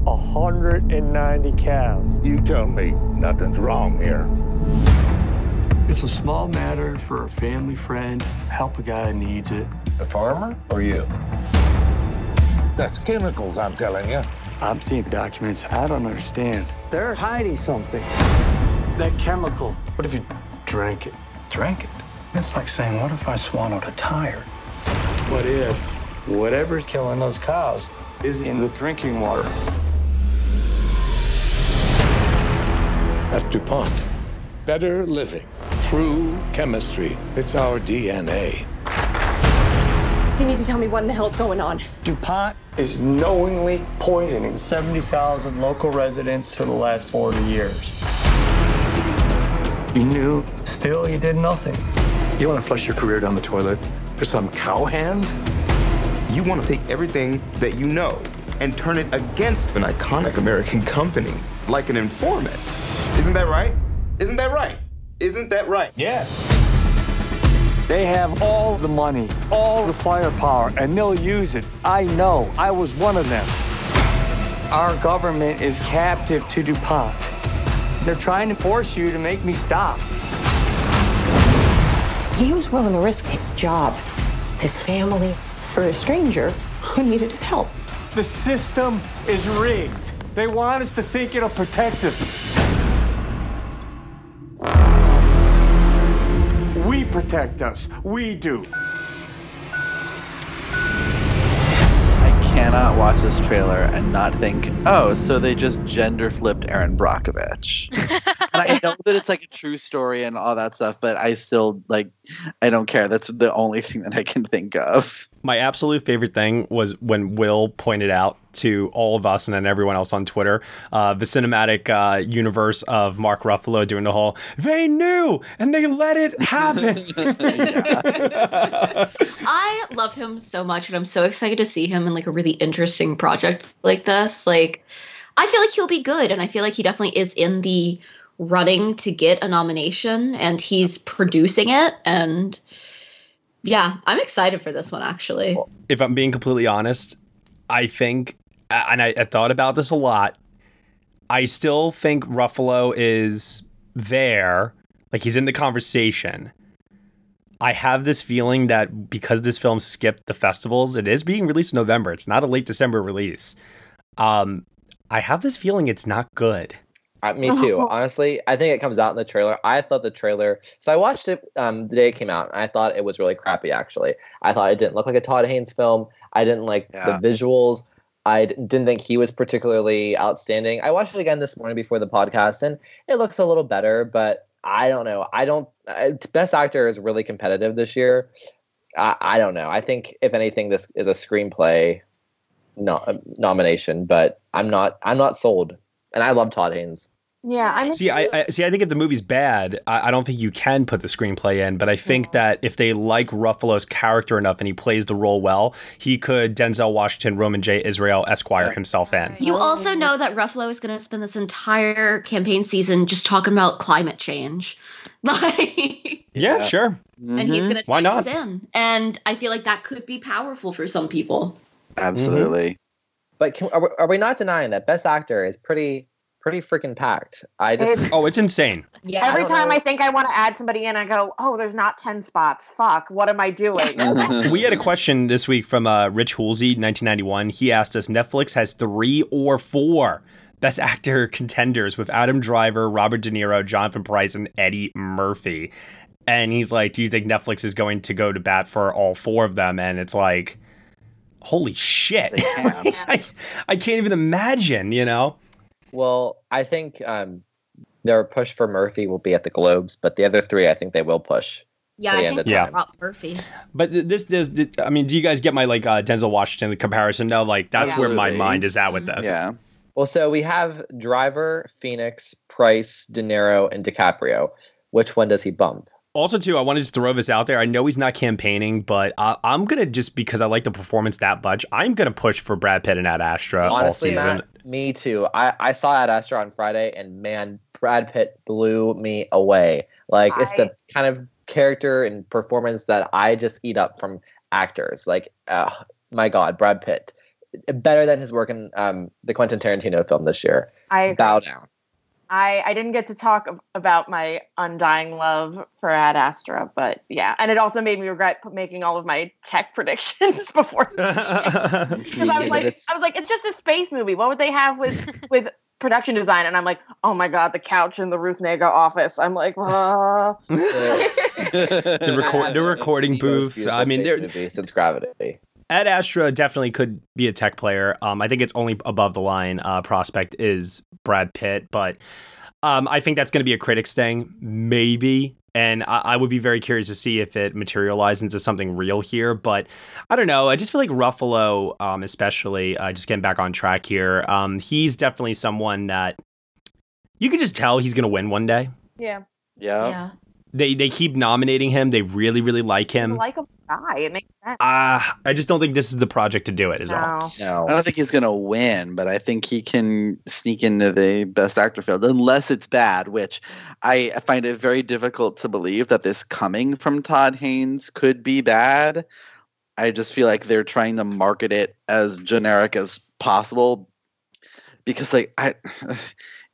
190 cows. You tell me nothing's wrong here. It's a small matter for a family friend. Help a guy who needs it. The farmer or you? That's chemicals, I'm telling you. I'm seeing documents I don't understand. They're hiding something. That chemical. What if you drank it? Drank it? It's like saying, what if I swallowed a tire? What if whatever's killing those cows is in the drinking water? At DuPont, better living through chemistry. It's our DNA. You need to tell me what in the hell's going on. DuPont is knowingly poisoning 70,000 local residents for the last 40 years. You knew, still you did nothing. You want to flush your career down the toilet for some cowhand? You want to take everything that you know and turn it against an iconic American company, like an informant. Isn't that right? Isn't that right? Isn't that right? Yes. They have all the money, all the firepower, and they'll use it. I know. I was one of them. Our government is captive to DuPont. They're trying to force you to make me stop. He was willing to risk his job, his family, for a stranger who needed his help. The system is rigged. They want us to think it'll protect us. We protect us. We do. Cannot watch this trailer and not think, oh, so they just gender flipped Erin Brockovich. and I know that it's like a true story and all that stuff, but I still like, I don't care. That's the only thing that I can think of. My absolute favorite thing was when Will pointed out to all of us and then everyone else on Twitter uh, the cinematic uh, universe of Mark Ruffalo doing the whole they knew and they let it happen. I love him so much, and I'm so excited to see him in like a really interesting project like this. Like, I feel like he'll be good, and I feel like he definitely is in the running to get a nomination, and he's producing it. And yeah, I'm excited for this one actually. if I'm being completely honest, I think, and I, I thought about this a lot. I still think Ruffalo is there, like he's in the conversation. I have this feeling that because this film skipped the festivals, it is being released in November. It's not a late December release. Um, I have this feeling it's not good. Uh, me too. Honestly, I think it comes out in the trailer. I thought the trailer. So I watched it um, the day it came out, and I thought it was really crappy. Actually, I thought it didn't look like a Todd Haynes film. I didn't like Yeah. the visuals. I didn't think he was particularly outstanding. I watched it again this morning before the podcast, and it looks a little better. But I don't know. I don't. Best Actor is really competitive this year. I, I don't know. I think if anything, this is a screenplay no, nomination. But I'm not. I'm not sold. And I love Todd Haynes. Yeah, I'm See, I, I see. I think if the movie's bad, I, I don't think you can put the screenplay in. But I think that if they like Ruffalo's character enough and he plays the role well, he could Denzel Washington, Roman J. Israel Esquire himself in. You also know that Ruffalo is going to spend this entire campaign season just talking about climate change. Like, Yeah, sure. and he's going to mm-hmm. Why not? in. And I feel like that could be powerful for some people. Absolutely. Mm-hmm. But can, are, we, are we not denying that Best Actor is pretty pretty freaking packed? I just oh, it's insane. Yeah. Every don't time know. I think I want to add somebody in, I go, "Oh, there's not ten spots. Fuck! What am I doing?" we had a question this week from uh, Rich Hoolsey, 1991. He asked us Netflix has three or four Best Actor contenders with Adam Driver, Robert De Niro, Jonathan Pryce, and Eddie Murphy. And he's like, Do you think Netflix is going to go to bat for all four of them? And it's like, Holy shit. I, I can't even imagine, you know? Well, I think um, their push for Murphy will be at the Globes, but the other three, I think they will push. Yeah, I think of Yeah. time. Murphy. But this does, I mean, do you guys get my like uh, Denzel Washington comparison? No, like that's where my mind is at with this. Yeah. Well, so we have Driver, Phoenix, Pryce, De Niro, and DiCaprio. Which one does he bump? Also, too, I want to just throw this out there. I know he's not campaigning, but I, I'm gonna just because I like the performance that much, I'm gonna push for Brad Pitt and Ad Astra Honestly, all season. Matt, me too. I, I saw Ad Astra on Friday, and man, Brad Pitt blew me away. Like it's the kind of character and performance that I just eat up from actors. Like, uh, my God, Brad Pitt, better than his work in um, the Quentin Tarantino film this year. I Bow down. I I didn't get to talk about my undying love for Ad Astra, but yeah, and it also made me regret making all of my tech predictions before. Because I was like, I was like, it's just a space movie. What would they have with with production design? And I'm like, oh my god, the couch in the Ruth Negga office. I'm like, the record, the recording booth. I mean, there, movie since Gravity. Ad Astra definitely could be a tech player. Um, I think it's only above the line uh, prospect is Brad Pitt, but um, I think that's going to be a critics thing, maybe. And I, I would be very curious to see if it materializes into something real here. But I don't know. I just feel like Ruffalo, um, especially, uh, just getting back on track here, um, he's definitely someone that you can just tell he's going to win one day. yeah, Yeah. Yeah. They they keep nominating him. They really really like he's a him. guy. It makes sense. Ah, I just don't think this is the project to do it. Is all. No. I don't think he's gonna win, but I think he can sneak into the best actor field unless it's bad, which I find it very difficult to believe that this coming from Todd Haynes could be bad. I just feel like they're trying to market it as generic as possible because like I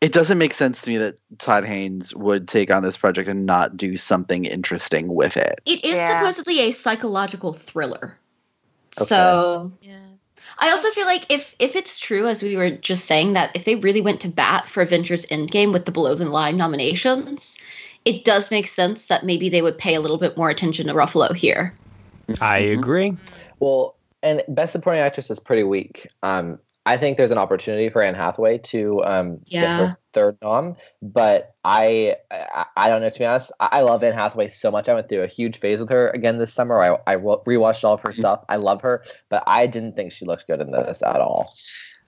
it doesn't make sense to me that Todd Haynes would take on this project and not do something interesting with it. It is Yeah. supposedly a psychological thriller. Okay. So I also feel like if if it's true, as we were just saying, that if they really went to bat for Avengers Endgame with the below the line nominations, it does make sense that maybe they would pay a little bit more attention to Ruffalo here. I agree. Well, and Best Supporting Actress is pretty weak. Um, I think there's an opportunity for Anne Hathaway to um, get her third nom, but I, I I don't know to be honest. I, I love Anne Hathaway so much. I went through a huge phase with her again this summer. I I re- rewatched all of her stuff. I love her, but I didn't think she looked good in this at all.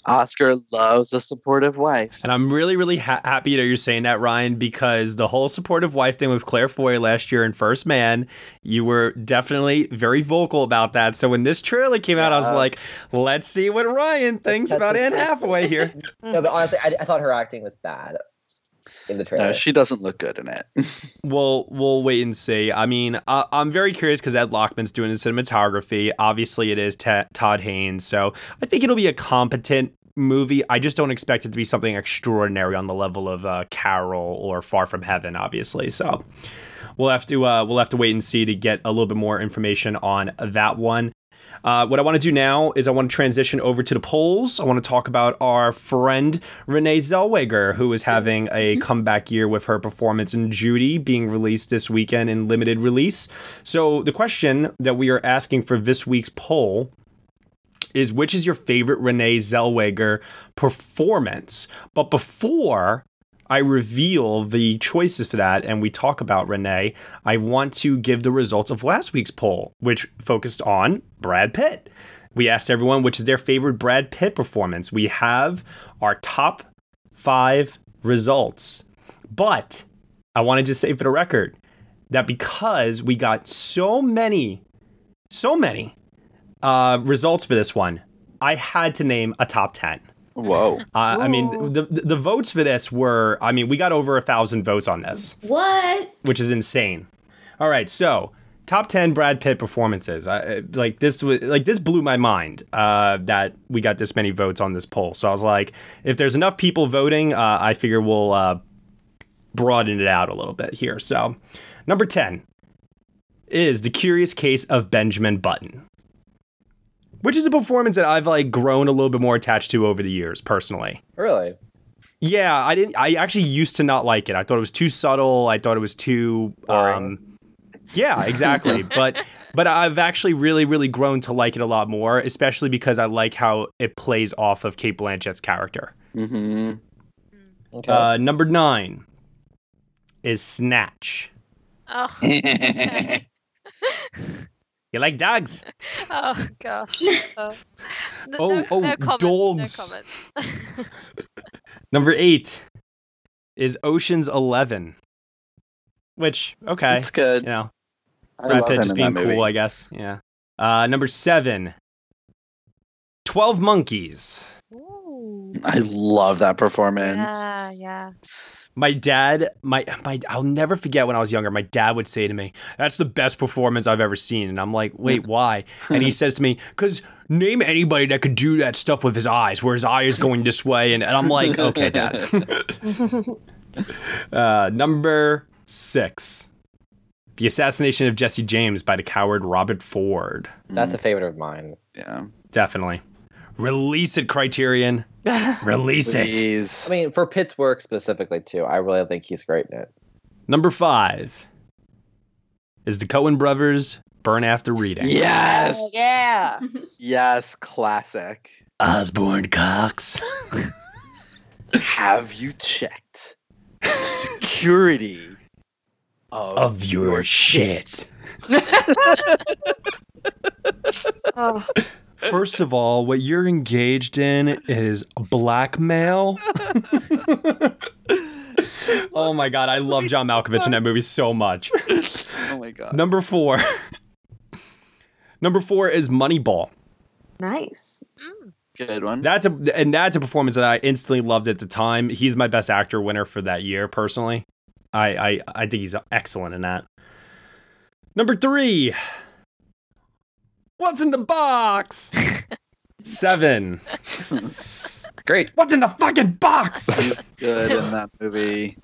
Oscar loves a supportive wife. And I'm really, really ha- happy that you're saying that, Ryan, because the whole supportive wife thing with Claire Foy last year in First Man, you were definitely very vocal about that. So when this trailer came out, I was like, let's see what Ryan thinks test about Anne out. Hathaway here. no, but honestly, I, I thought her acting was bad in the trailer. No, she doesn't look good in it. We'll we'll wait and see. I mean, uh, I'm very curious because Ed Lachman's doing the cinematography. Obviously, it is Ta Todd Haynes, so I think it'll be a competent movie. I just don't expect it to be something extraordinary on the level of uh, Carol or Far From Heaven, obviously. So we'll have to uh, we'll have to wait and see to get a little bit more information on that one. Uh, what I want to do now is I want to transition over to the polls. I want to talk about our friend Renee Zellweger, who is having a comeback year with her performance in Judy being released this weekend in limited release. So, the question that we are asking for this week's poll is which is your favorite Renee Zellweger performance? But before I reveal the choices for that and we talk about Renee, I want to give the results of last week's poll, which focused on Brad Pitt. We asked everyone which is their favorite Brad Pitt performance. We have our top five results. But I wanted to just say for the record that because we got so many, so many uh, results for this one, I had to name a top 10. Whoa. Uh, I mean, the, the the votes for this were, I mean, we got over a thousand votes on this, What? which is insane. All right, so top ten Brad Pitt performances. I, like this was like this blew my mind uh, that we got this many votes on this poll. So I was like, if there's enough people voting, uh, I figure we'll uh, broaden it out a little bit here. So number ten is the Curious Case of Benjamin Button which is a performance that I've like grown a little bit more attached to over the years personally. Really? Yeah, I didn't I actually used to not like it. I thought it was too subtle. I thought it was too um Yeah, exactly. but but I've actually really really grown to like it a lot more, especially because I like how it plays off of Cate Blanchett's character. Mm-hmm. Okay. Uh number 9 is Snatch. Oh, You like dogs? oh gosh. Oh, N- Oh, no, oh, no comments, dogs. No. Number 8 is Ocean's 11. Which okay. It's good. You know, I Brad Pitt just being cool, movie. I guess. Yeah. Uh, number seven, 12 Monkeys. I love that performance. Yeah, yeah. My dad, my my, I'll never forget when I was younger. My dad would say to me, "That's the best performance I've ever seen," and I'm like, "Wait, why?" And he says to me, "Cause name anybody that could do that stuff with his eyes, where his eye is going this way," and, and I'm like, "Okay, dad." uh, number six, the assassination of Jesse James by the coward Robert Ford. That's a favorite of mine. Yeah. Definitely. Release it, Criterion. Release it. I mean, for Pitt's work specifically too, I really think he's great in it. Number five is the Coen brothers burn after reading. Yes. Oh, yeah. Yes, classic. Osbourne Cox. Have you checked security of, Of your shit. Oh. First of all, what you're engaged in is blackmail. oh my god, I love John Malkovich in that movie so much. Oh my god. Number four. Number four is Moneyball. Nice. Good one. That's a and that's a performance that I instantly loved at the time. He's my best actor winner for that year, personally. I I, I think he's excellent in that. Number three. What's in the box? Seven. Great. What's in the fucking box? He's good in that movie.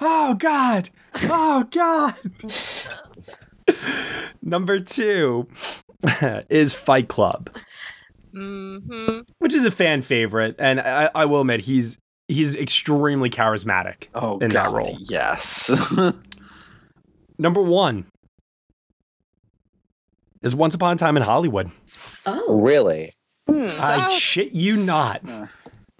Oh God! Oh God! Number two is Fight Club. hmm which is a fan favorite, and I, I will admit he's he's extremely charismatic Oh, in God, that role. Yes. Number one is Once Upon a Time in Hollywood. Oh, Really? Hmm. I shit you not.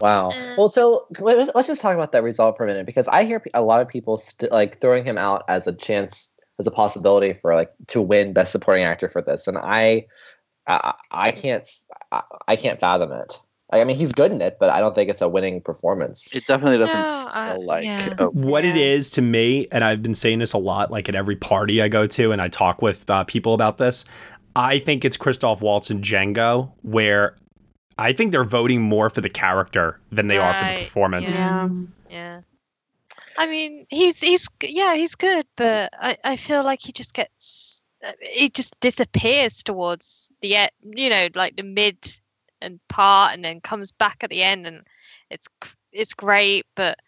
Wow. Uh, well, so let's, let's just talk about that result for a minute because I hear a lot of people st- like throwing him out as a chance, as a possibility for like to win Best Supporting Actor for this, and I, I, I can't, I can't fathom it. I mean, he's good in it, but I don't think it's a winning performance. It definitely doesn't No, uh, feel like yeah. a What it is to me, and I've been saying this a lot, like at every party I go to, and I talk with uh, people about this. I think it's Christoph Waltz and Django, where I think they're voting more for the character than they are for the performance. Yeah. Yeah. I mean, he's he's yeah, he's good, but I I feel like he just gets uh, he just disappears towards the end, you know, like the mid and part, and then comes back at the end, and it's it's great, but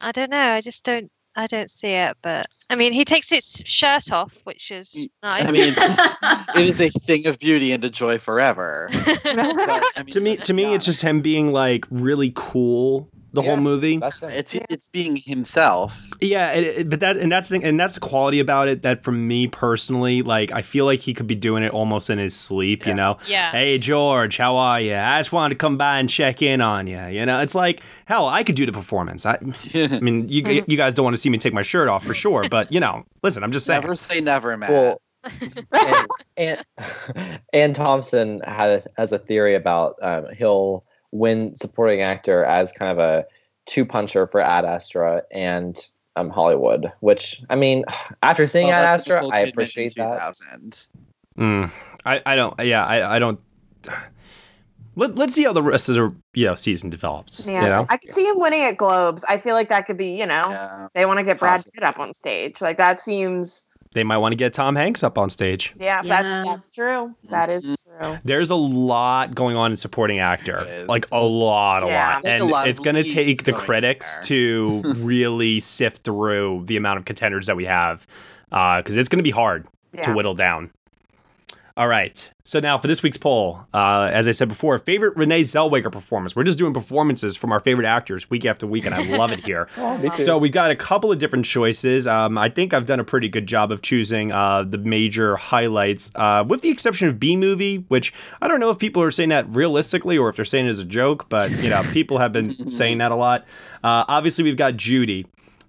I don't know, I just don't I don't see it. But I mean, he takes his shirt off, which is nice. I mean, it is a thing of beauty and a joy forever. But, I mean, To me, to me, it's just him being like really cool the whole movie. it's it's being himself. Yeah, it, it- but that and that's the thing, and that's the quality about it. That for me personally, like I feel like he could be doing it almost in his sleep. You know, Yeah. Hey George, how are you? I just wanted to come by and check in on you. You know, it's like hell, I could do the performance. I, I mean, you you guys don't want to see me take my shirt off for sure, but you know, listen, I'm just saying. Never say never, Matt. Well, and, and Anne Thompson had a, has a theory about um, he'll win supporting actor as kind of a two puncher for Ad Astra and um, Hollywood. Which I mean, after seeing Saw Ad that Astra, I appreciate that. 2000. Mm, I I don't. Yeah, I I don't. Let, let's see how the rest of the you know season develops. Yeah, You know, I could see him winning at Globes. I feel like that could be, you know, they want to get Brad Pitt up on stage. Like that seems, they might want to get Tom Hanks up on stage. yeah, that's that's true. That is Mm-hmm. true. There's a lot going on in supporting actor, like a lot, a Yeah. lot, Like a and lot it's going to leads take the going critics to really sift through the amount of contenders that we have, uh, because it's going to be hard to whittle down. All right, so now for this week's poll, uh, as I said before, favorite Renee Zellweger performance. We're just doing performances from our favorite actors week after week, and I love it here. Oh. So we've got a couple of different choices. Um, I think I've done a pretty good job of choosing uh, the major highlights, uh, with the exception of Bee Movie, which I don't know if people are saying that realistically or if they're saying it as a joke, but you know, people have been saying that a lot. Uh, obviously, we've got Judy.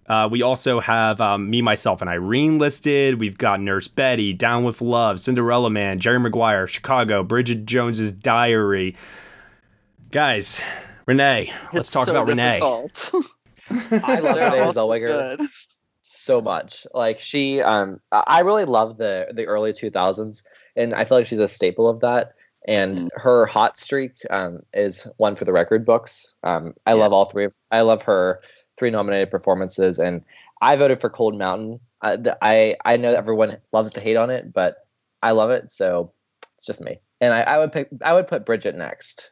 Uh, we also have um, me, myself, and Irene listed. We've got Nurse Betty, Down with Love, Cinderella Man, Jerry Maguire, Chicago, Bridget Jones's Diary. Guys, Renee, let's It's talk so about Renee. difficult. I love Renee so Zellweger good. so much. Like she, um, I I really love the the early two thousands, and I feel like she's a staple of that. And Mm. her hot streak um, is one for the record books. Um, I love all three of. I love her three nominated performances, and I voted for Cold Mountain. I, I I know everyone loves to hate on it, but I love it, so it's just me. And I, I would pick. I would put Bridget next.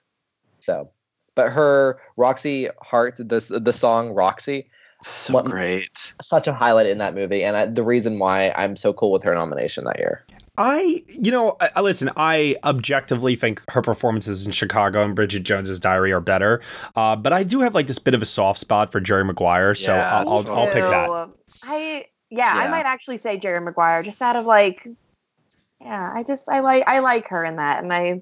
So, but her Roxy Hart, this the song Roxy, So great. such a highlight in that movie, and I, the reason why I'm so cool with her nomination that year. I, you know, I, I listen. I objectively think her performances in Chicago and Bridget Jones's Diary are better, uh, but I do have like this bit of a soft spot for Jerry Maguire, so Yeah, I'll, I'll, I'll pick that. I yeah, I might actually say Jerry Maguire just out of like yeah, I just I like I like her in that and I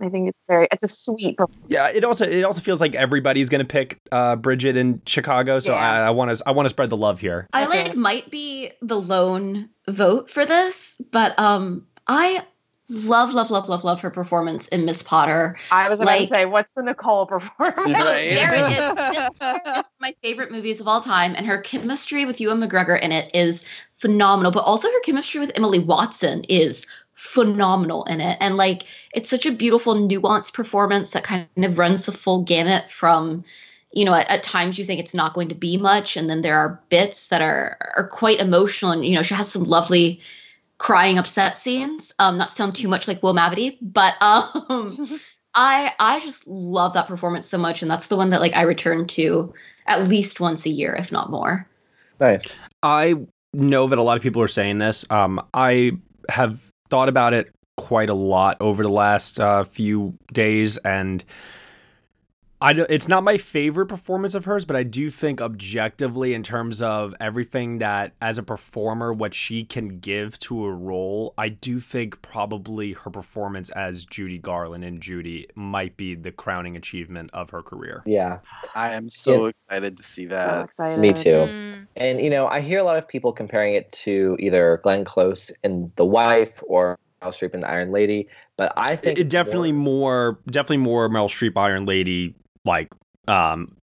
I think it's very it's a sweet performance. Yeah, it also it also feels like everybody's gonna pick uh, Bridget in Chicago, so I want to I want to spread the love here. I like might be the lone vote for this, but um, I love, love, love, love, love her performance in Miss Potter. I was about Like- to say what's the Nicole performance? There it is. Miss Potter is one of my favorite movies of all time, and her chemistry with Ewan McGregor in it is phenomenal. But also her chemistry with Emily Watson is phenomenal in it, and like it's such a beautiful, nuanced performance that kind of runs the full gamut from. You know, at, at times you think it's not going to be much, and then there are bits that are are quite emotional, and you know she has some lovely crying upset scenes. Um, not sound too much like Will Mavity, but um, I I just love that performance so much, and that's the one that like I return to at least once a year, if not more. Nice. I know that a lot of people are saying this. Um, I have thought about it quite a lot over the last uh, few days, and I don't- it's not my favorite performance of hers, but I do think objectively, in terms of everything that as a performer, what she can give to a role, I do think probably her performance as Judy Garland in Judy might be the crowning achievement of her career. Yeah. I am so Yeah. excited to see that. Me too. Mm. And you know, I hear a lot of people comparing it to either Glenn Close in The Wife or Meryl Streep in The Iron Lady, but I think it definitely more, definitely more Meryl Streep Iron Lady like um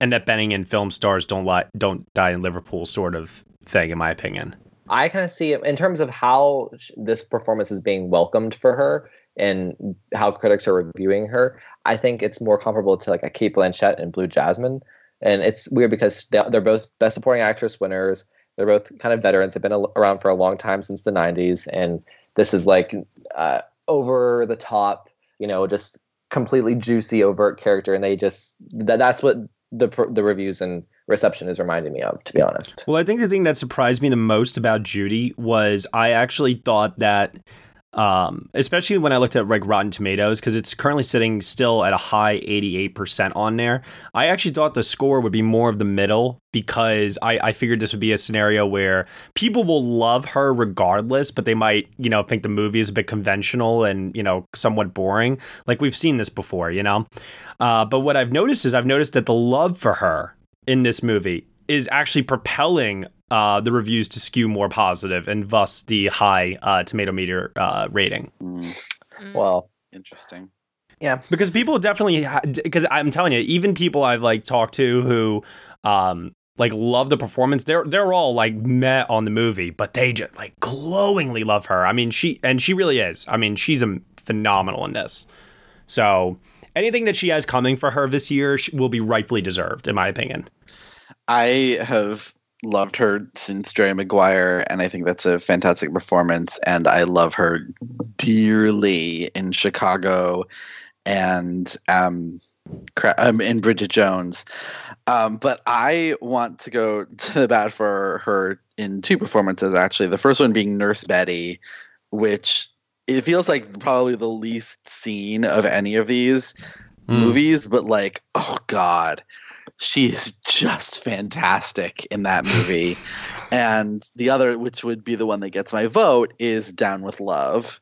Annette Bening and film stars don't lie don't die in Liverpool sort of thing in my opinion. I kind of see it in terms of how sh- this performance is being welcomed for her and how critics are reviewing her. I think it's more comparable to like a Cate Blanchett and Blue Jasmine. And it's weird because they- they're both Best Supporting Actress winners. They're both kind of veterans. Have been al- around for a long time since the '90s, and this is like uh, over the top, you know, just completely juicy, overt character. And they just that, that's what the the reviews and reception is reminding me of, to be honest. Well, I think the thing that surprised me the most about Judy was I actually thought that, um, especially when I looked at like Rotten Tomatoes, because it's currently sitting still at a high 88% on there. I actually thought the score would be more of the middle because I, I figured this would be a scenario where people will love her regardless, but they might, you know, think the movie is a bit conventional and, you know, somewhat boring. Like we've seen this before, you know? Uh, but what I've noticed is I've noticed that the love for her in this movie is actually propelling uh, the reviews to skew more positive and thus the high uh, tomato meter uh, rating. Well, interesting. Yeah, because people definitely because I'm telling you, even people I've like talked to who um like love the performance, they're they're all like met on the movie, but they just like glowingly love her. I mean, she and she really is. I mean, she's a phenomenal in this. So anything that she has coming for her this year sh- will be rightfully deserved, in my opinion. I have loved her since Jerry Maguire, and I think that's a fantastic performance. And I love her dearly in Chicago and um, cra- um in Bridget Jones. Um, but I want to go to the bat for her in two performances, actually. The first one being Nurse Betty, which it feels like probably the least seen of any of these movies, but like, oh God, she is just fantastic in that movie. and the other, which would be the one that gets my vote, is Down with Love.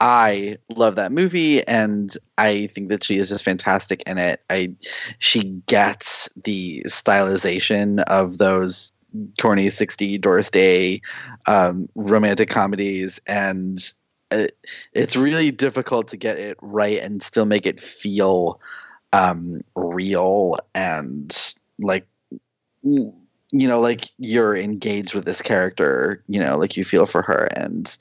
I love that movie, and I think that she is just fantastic in it. I she gets the stylization of those corny 60 Doris Day um, romantic comedies, and it, it's really difficult to get it right and still make it feel um, real and like you know like you're engaged with this character you know like you feel for her and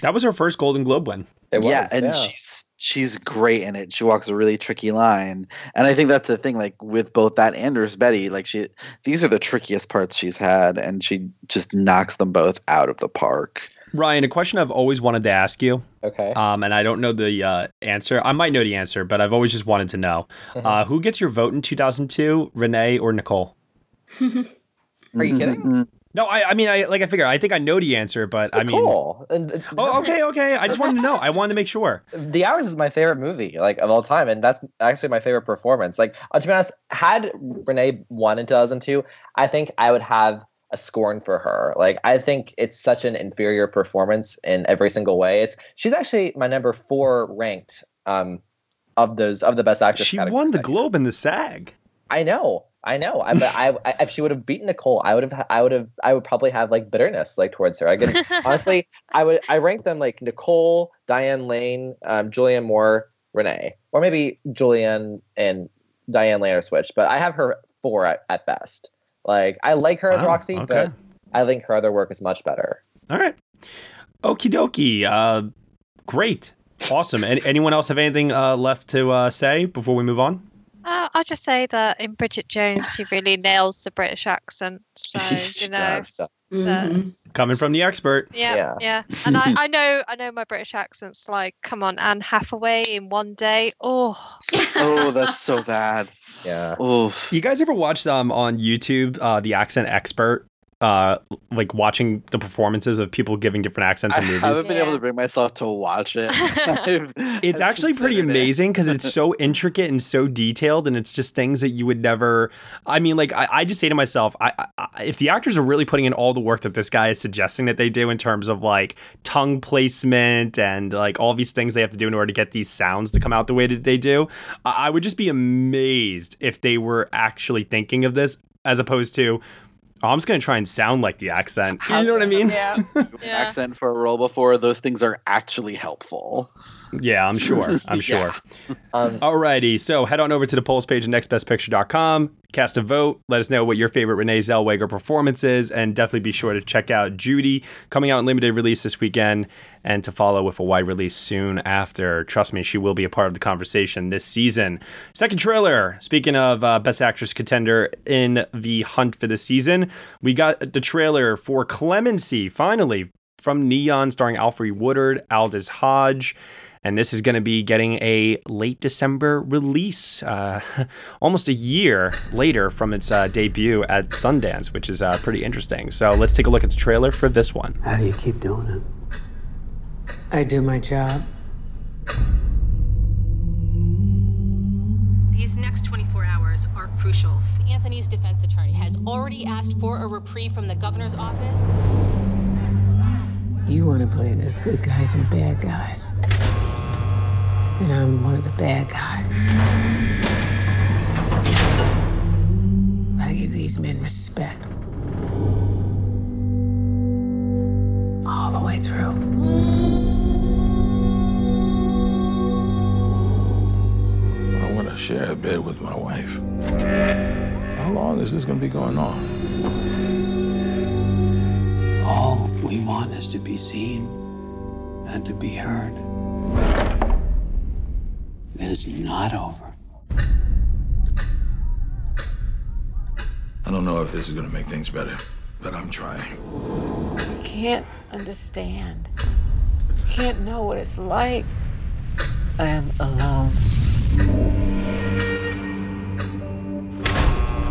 That was her first Golden Globe win. yeah and she's she's great in it. She walks a really tricky line. And i think that's the thing like with both that and Nurse betty like she these are the trickiest parts she's had and she just knocks them both out of the park Ryan, a question I've always wanted to ask you. Okay. Um, and I don't know the uh, answer. I might know the answer, but I've always just wanted to know. Mm-hmm. Uh, who gets your vote in 2002, Renee or Nicole? Are you kidding? No, I, I mean, I like I figure I think I know the answer, but I mean, Nicole. Oh, okay, okay. I just wanted to know. I wanted to make sure. The Hours is my favorite movie, like of all time, and that's actually my favorite performance. Like uh, to be honest, had Renee won in 2002, I think I would have a scorn for her. Like I think it's such an inferior performance in every single way. It's she's actually my number four ranked um of those of the best actress. She won the Globe and the SAG. I know. I know. I, but I, I, if she would have beaten Nicole, I would have, I would have, I would probably have like bitterness like towards her. I get honestly, I would, I rank them like Nicole, Diane Lane, um, Julianne Moore, Renee, or maybe Julianne and Diane Lane are switched. But I have her four at, at best. Like I like her as Roxy, okay. but I think her other work is much better. All right. Okie dokie. Uh, great. Awesome. Any, anyone else have anything uh, left to uh, say before we move on? Uh, I'll just say that in Bridget Jones, she really nails the British accent. So you know, does. so, Coming from the expert. yeah, yeah, And I, I know, I know my British accent's like, come on, Anne Hathaway in one day. Oh, oh that's so bad yeah oh You guys ever watched um on YouTube uh, the accent expert? Uh, like watching the performances of people giving different accents in movies. I movies. haven't been able to bring myself to watch it. it's actually pretty amazing because it's so intricate and so detailed, and it's just things that you would never. I mean, like I, I just say to myself, I, I, if the actors are really putting in all the work that this guy is suggesting that they do in terms of like tongue placement and like all these things they have to do in order to get these sounds to come out the way that they do, I, I would just be amazed if they were actually thinking of this as opposed to. Oh, I'm just gonna try and sound like the accent. You know what I mean? Yeah. accent for a role before those things are actually helpful. Yeah, I'm sure. I'm sure. Um, Alrighty, so head on over to the polls page at nextbestpicture.com, cast a vote, let us know what your favorite Renee Zellweger performance is, and definitely be sure to check out Judy coming out in limited release this weekend and to follow with a wide release soon after. Trust me, she will be a part of the conversation this season. Second trailer, speaking of uh, Best Actress contender in the hunt for the season, we got the trailer for Clemency, finally, from Neon, starring Alfre Woodard, Aldis Hodge and this is going to be getting a late December release, uh, almost a year later from its uh, debut at Sundance, which is uh, pretty interesting. So let's take a look at the trailer for this one. How do you keep doing it? I do my job. These next 24 hours are crucial. Anthony's defense attorney has already asked for a reprieve from the governor's office. You want to play this good guys and bad guys. And I'm one of the bad guys. But I give these men respect. All the way through. I want to share a bed with my wife. How long is this going to be going on? All we want is to be seen and to be heard. It is not over. I don't know if this is going to make things better, but I'm trying. You can't understand. You can't know what it's like. I am alone.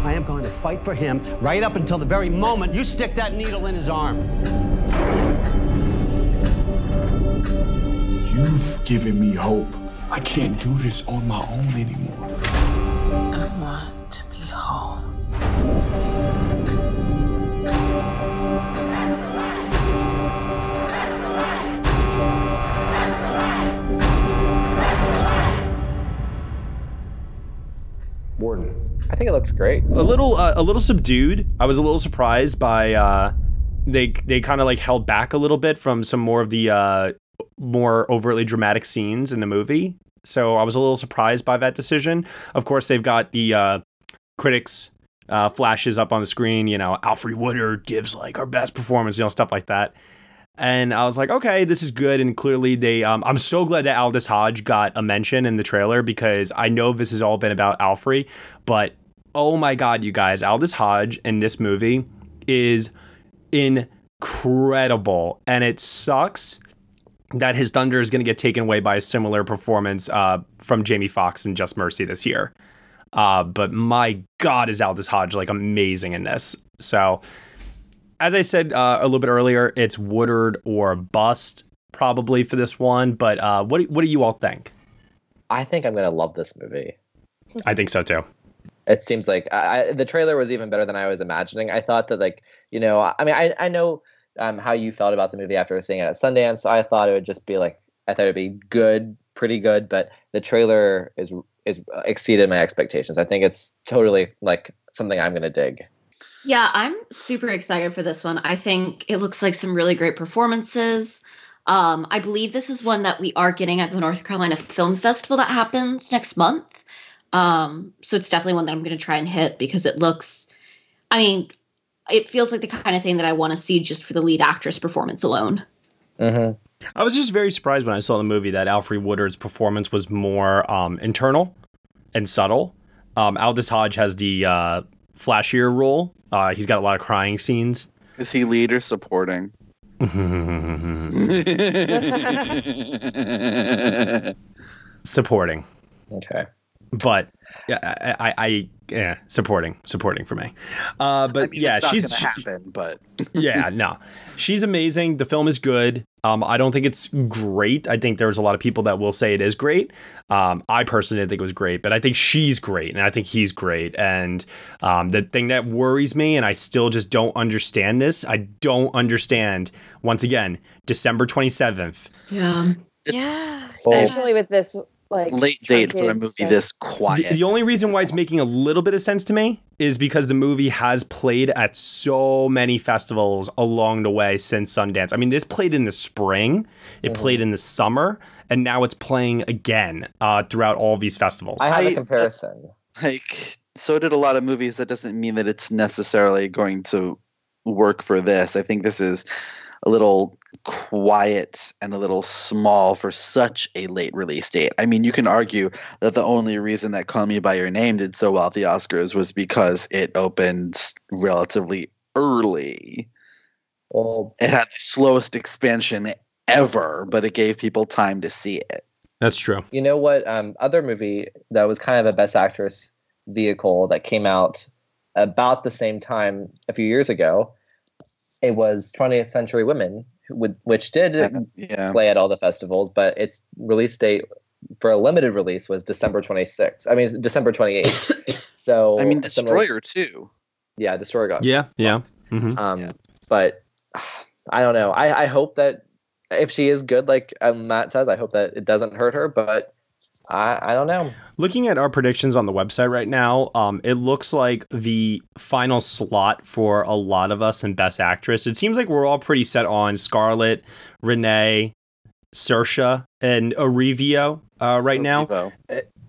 I am going to fight for him right up until the very moment you stick that needle in his arm. You've given me hope. I can't do this on my own anymore. I want to be home. Warden. I think it looks great. A little, uh, a little subdued. I was a little surprised by uh, they they kind of like held back a little bit from some more of the uh, more overtly dramatic scenes in the movie. So I was a little surprised by that decision. Of course, they've got the uh, critics uh, flashes up on the screen. You know, Alfre Woodard gives like our best performance. You know, stuff like that. And I was like, okay, this is good. And clearly, they. Um, I'm so glad that Aldis Hodge got a mention in the trailer because I know this has all been about Alfre, but oh my god, you guys, Aldis Hodge in this movie is incredible, and it sucks that his thunder is going to get taken away by a similar performance uh, from Jamie Foxx in Just Mercy this year. Uh, but my God, is Aldis Hodge like amazing in this? So, as I said uh, a little bit earlier, it's Woodard or bust probably for this one. But uh, what what do you all think? I think I'm gonna love this movie. I think so too. It seems like I, the trailer was even better than I was imagining. I thought that like you know I mean I I know um, how you felt about the movie after seeing it at Sundance. I thought it would just be like I thought it'd be good, pretty good. But the trailer is is exceeded my expectations. I think it's totally like something I'm gonna dig. Yeah, I'm super excited for this one. I think it looks like some really great performances. Um, I believe this is one that we are getting at the North Carolina Film Festival that happens next month. Um, so it's definitely one that I'm going to try and hit because it looks, I mean, it feels like the kind of thing that I want to see just for the lead actress performance alone. Mm-hmm. I was just very surprised when I saw the movie that Alfre Woodard's performance was more um, internal and subtle. Um, Aldis Hodge has the uh, flashier role. Uh, he's got a lot of crying scenes. Is he lead or supporting? Supporting. Okay. But yeah, I, I yeah, supporting, supporting for me. Uh, but I mean, yeah, it's not she's gonna she- happen, but yeah, no, she's amazing. The film is good. Um, I don't think it's great. I think there's a lot of people that will say it is great. Um, I personally didn't think it was great, but I think she's great, and I think he's great. And um, the thing that worries me, and I still just don't understand this. I don't understand. Once again, December twenty seventh. Yeah. yeah. Especially with this like late date for a movie stuff. this quiet. the only reason why it's making a little bit of sense to me is because the movie has played at so many festivals along the way since Sundance. I mean, this played in the spring, it played in the summer, and now it's playing again uh, throughout all these festivals. I have I- a comparison. like so did a lot of movies that doesn't mean that it's necessarily going to work for this i think this is a little quiet and a little small for such a late release date i mean you can argue that the only reason that call me by your name did so well at the oscars was because it opened relatively early Well, it had the slowest expansion ever but it gave people time to see it That's true. you know what? Um, other movie that was kind of a Best Actress vehicle that came out about the same time a few years ago. It was 20th Century Women, who would- which did yeah play at all the festivals, but its release date for a limited release was December 26th. I mean, December 28th. So i mean similar- destroyer too yeah, Destroyer got Yeah, yeah. hmm Um, but I don't know. I, I hope that if she is good, like um, Matt says, I hope that it doesn't hurt her. But I, I don't know. Looking at our predictions on the website right now, um, it looks like the final slot for a lot of us in Best Actress. It seems like we're all pretty set on Scarlett, Renee, Saoirse, and Arivio uh, right now.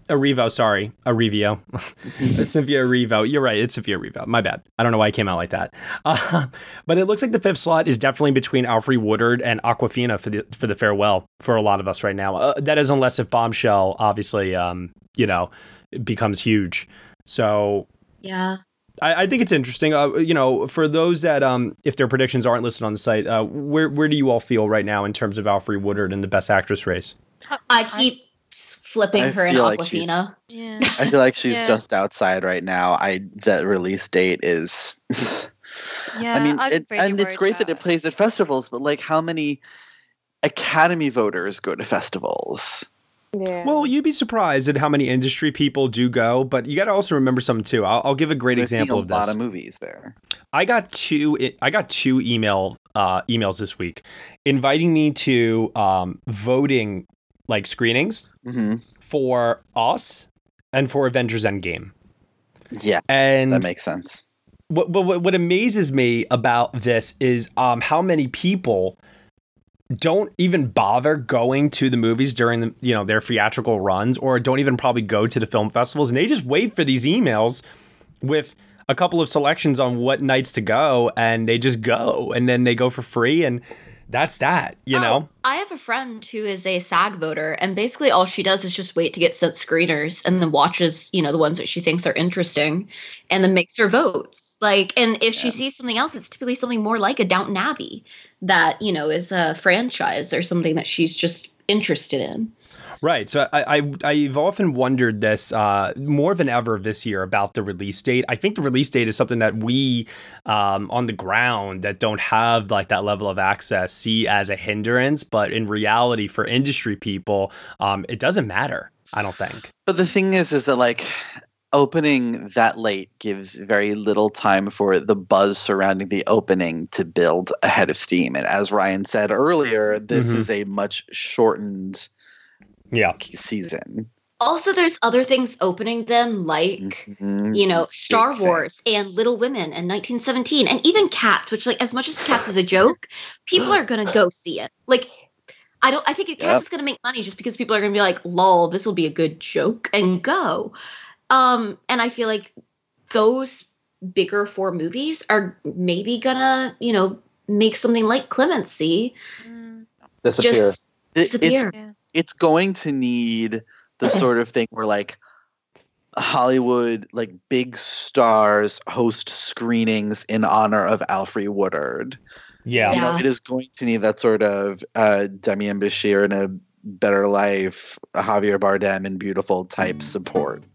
Erivo, sorry, Arrivio, Cynthia Erivo. You're right, it's Cynthia Erivo. My bad. I don't know why it came out like that. Uh, but it looks like the fifth slot is definitely between Alfre Woodard and Awkwafina for the for the farewell for a lot of us right now. Uh, that is unless if Bombshell, obviously, um, you know, becomes huge. So Yeah. I, I think it's interesting. Uh, you know, for those that um, if their predictions aren't listed on the site, uh, where where do you all feel right now in terms of Alfre Woodard and the Best Actress race? I keep flipping I her in feel like she's- Awkwafina. Yeah. I feel like she's Yeah. just outside right now. I that release date is. Yeah, I mean, it, and it's great that it plays at festivals, but like, how many Academy voters go to festivals? Yeah. Well, you'd be surprised at how many industry people do go, but you got to also remember something too. I'll, I'll give a great We're seeing example a of this. lot of movies there. I got two. I got two email uh, emails this week inviting me to um, voting like screenings hmm for us and for Avengers Endgame. Yeah, And that makes sense. what, what what amazes me about this is um, how many people don't even bother going to the movies during the you know their theatrical runs or don't even probably go to the film festivals and they just wait for these emails with a couple of selections on what nights to go and they just go and then they go for free and that's that you oh, know I have a friend who is a SAG voter, and basically all she does is just wait to get sent screeners and then watches, you know, the ones that she thinks are interesting and then makes her votes. Like, and if she sees something else, it's typically something more like a Downton Abbey that, you know, is a franchise or something that she's just interested in. Right. So I, I I've often wondered this uh, more than ever this year about the release date. I think the release date is something that we um, on the ground that don't have like that level of access see as a hindrance, but in reality, for industry people, um, it doesn't matter. I don't think. But the thing is, is that like opening that late gives very little time for the buzz surrounding the opening to build ahead of steam. And as Ryan said earlier, this Mhm. is a much shortened Yeah. season. Also, there's other things opening them, like Mhm. you know, Star Big Wars and Little Women and 1917 and even Cats, which like as much as Cats is a joke, people are gonna go see it. Like I don't I think Cats Yep. is gonna make money just because people are gonna be like, lol, this will be a good joke and go. Um, and I feel like those bigger four movies are maybe gonna, you know, make something like Clemency Disappear. just It- it's disappear. It's going to need the sort of thing where like Hollywood, like big stars host screenings in honor of Alfre Woodard. Yeah. You know, it is going to need that sort of uh, Demián Bichir in a Better Life, Javier Bardem, and Biutiful type support.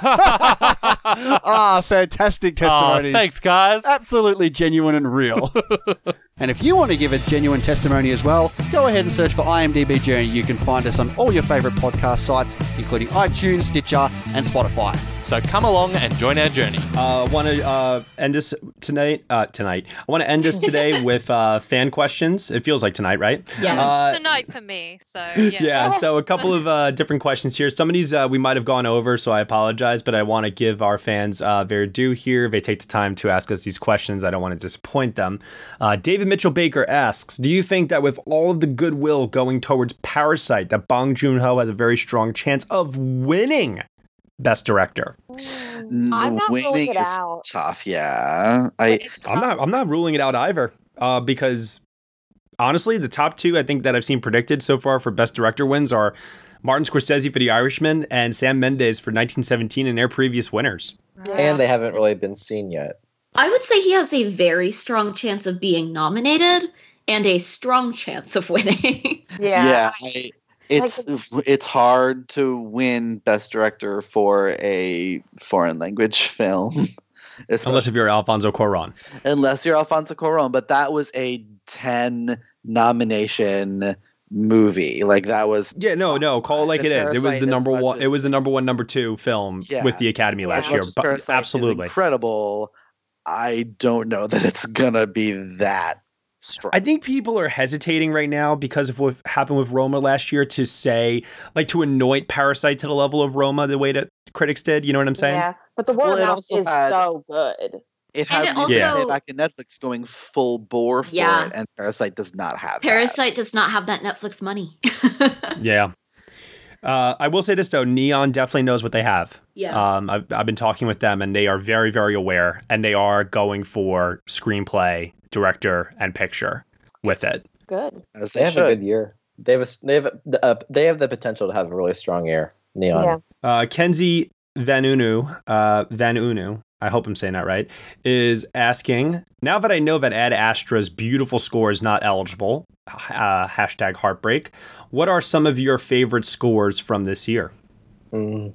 ah, fantastic testimonies. Aw, thanks, guys. Absolutely genuine and real. and if you want to give a genuine testimony as well, go ahead and search for IMDb Journey. You can find us on all your favorite podcast sites, including iTunes, Stitcher, and Spotify. So come along and join our journey. Uh, want to uh, end us tonight? Uh, tonight. I want to end us today with uh, fan questions. It feels like tonight, right? Yeah, Uh, it's tonight for me. So yeah. yeah, so a couple of uh, different questions here. Some of these uh, we might have gone over, so I apologize, but I want to give our fans uh, their due here. They take the time to ask us these questions. I don't want to disappoint them. Uh, David Mitchell Baker asks Do you think that with all of the goodwill going towards Parasite, that Bong Joon ho has a very strong chance of winning Best Director? I'm not ruling Winning it is out. tough, yeah. I I'm not. I'm not ruling it out either, uh, because honestly, the top two I think that I've seen predicted so far for best director wins are Martin Scorsese for The Irishman and Sam Mendes for 1917 and their previous winners. And they haven't really been seen yet. I would say he has a very strong chance of being nominated and a strong chance of winning. yeah, I, it's it's hard to win best director for a foreign language film. Unless if you're Alfonso Cuarón. unless you're Alfonso Cuarón, but that was a 10 nomination movie. Like that was Yeah, no, no, call it like it is. It was the number much one. It was the number one, number two film Yeah. with the Academy as last year. But absolutely, incredible. I don't know that it's gonna be that strong. I think people are hesitating right now because of what happened with Roma last year to say, like, to anoint Parasite to the level of Roma the way that critics did. You know what I'm saying? Yeah, but the word Well, of it mouth also is had- so good. It And had it music also- back in Netflix going full bore for Yeah. it, and Parasite does not have that. Parasite does not have that Netflix money. Yeah. Uh, I will say this though, Neon definitely knows what they have. Yeah. Um, I've, I've been talking with them, and they are very, very aware, and they are going for screenplay, director, and picture with it. Good. As They they have should. a good year. They have a, they have a, uh, they have the potential to have a really strong year. Neon. Yeah. Uh, Kenzie Vanunu, uh, Vanunu, I hope I'm saying that right, is asking now that I know that Ad Astra's beautiful score is not eligible, uh, hashtag heartbreak, what are some of your favorite scores from this year? Mm.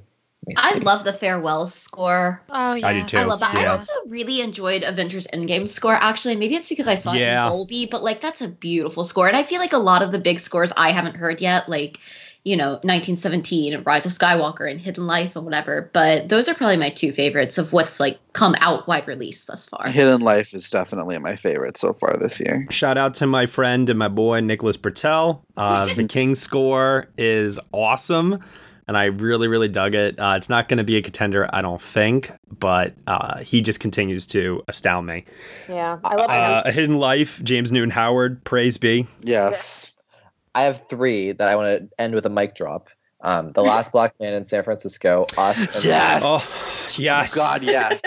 I love the farewell score. Oh yeah. I do too. I love that. I also really enjoyed Avengers Endgame score. Actually, maybe it's because I saw Yeah. it in Dolby, but like that's a beautiful score. And I feel like a lot of the big scores I haven't heard yet, like you know, 1917 and Rise of Skywalker and Hidden Life and whatever. But those are probably my two favorites of what's like come out wide release thus far. Hidden Life is definitely my favorite so far this year. Shout out to my friend and my boy Nicholas Britell. Uh, the King score is awesome, and I really, really dug it. Uh, it's not going to be a contender, I don't think, but uh, he just continues to astound me. Yeah, I love Uh, it. a Hidden Life, James Newton Howard, praise be. Yes. I have three that I want to end with a mic drop. Um, the Last Black Man in San Francisco, Us, and Yes. Oh, yes. God, yes.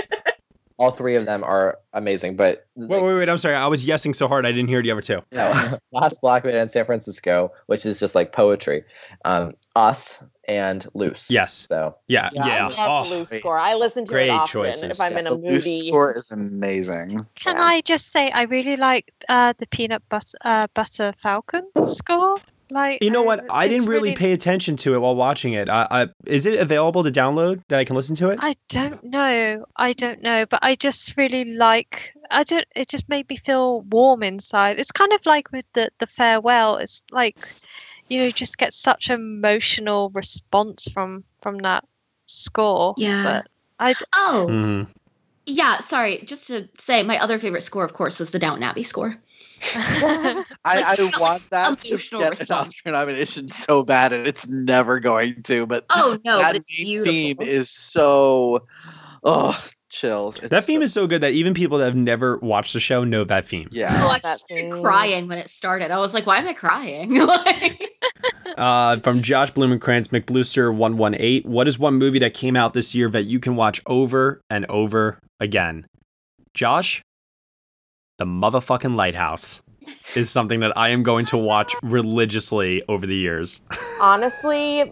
All three of them are amazing. But Wait, wait, wait. I'm sorry. I was yesing so hard I didn't hear the other two. no, Last Black Man in San Francisco, which is just like poetry. Um, Us and Luce. Yes. So Yeah, I yeah. love Oh, the Luce score. I listen to Great it often choices. if I'm Yeah, in a the Luce movie. score is amazing. Can I just say I really like uh, the peanut butter uh, butter falcon score? Like You know what? uh, I didn't really pay attention to it while watching it. I, I, is it available to download that I can listen to it? I don't know. I don't know, but I just really like. I don't. It just made me feel warm inside. It's kind of like with the the farewell. It's like, you know, just get such emotional response from from that score. Yeah. But I. d- Oh, Mhm. Yeah, sorry. Just to say, my other favorite score, of course, was the Downton Abbey score. I, I want that to emotional get an. Oscar nomination so bad, and it's never going to. But Oh, no, that but it's theme is so oh chills. It's That theme is so good that even people that have never watched the show know that theme. Oh, I just started crying when it started. I was like, why am I crying? like, Uh, from Josh Blumenkrantz, McBlooster118. What is one movie that came out this year that you can watch over and over again? Josh, The Motherfucking Lighthouse is something that I am going to watch religiously over the years. Honestly,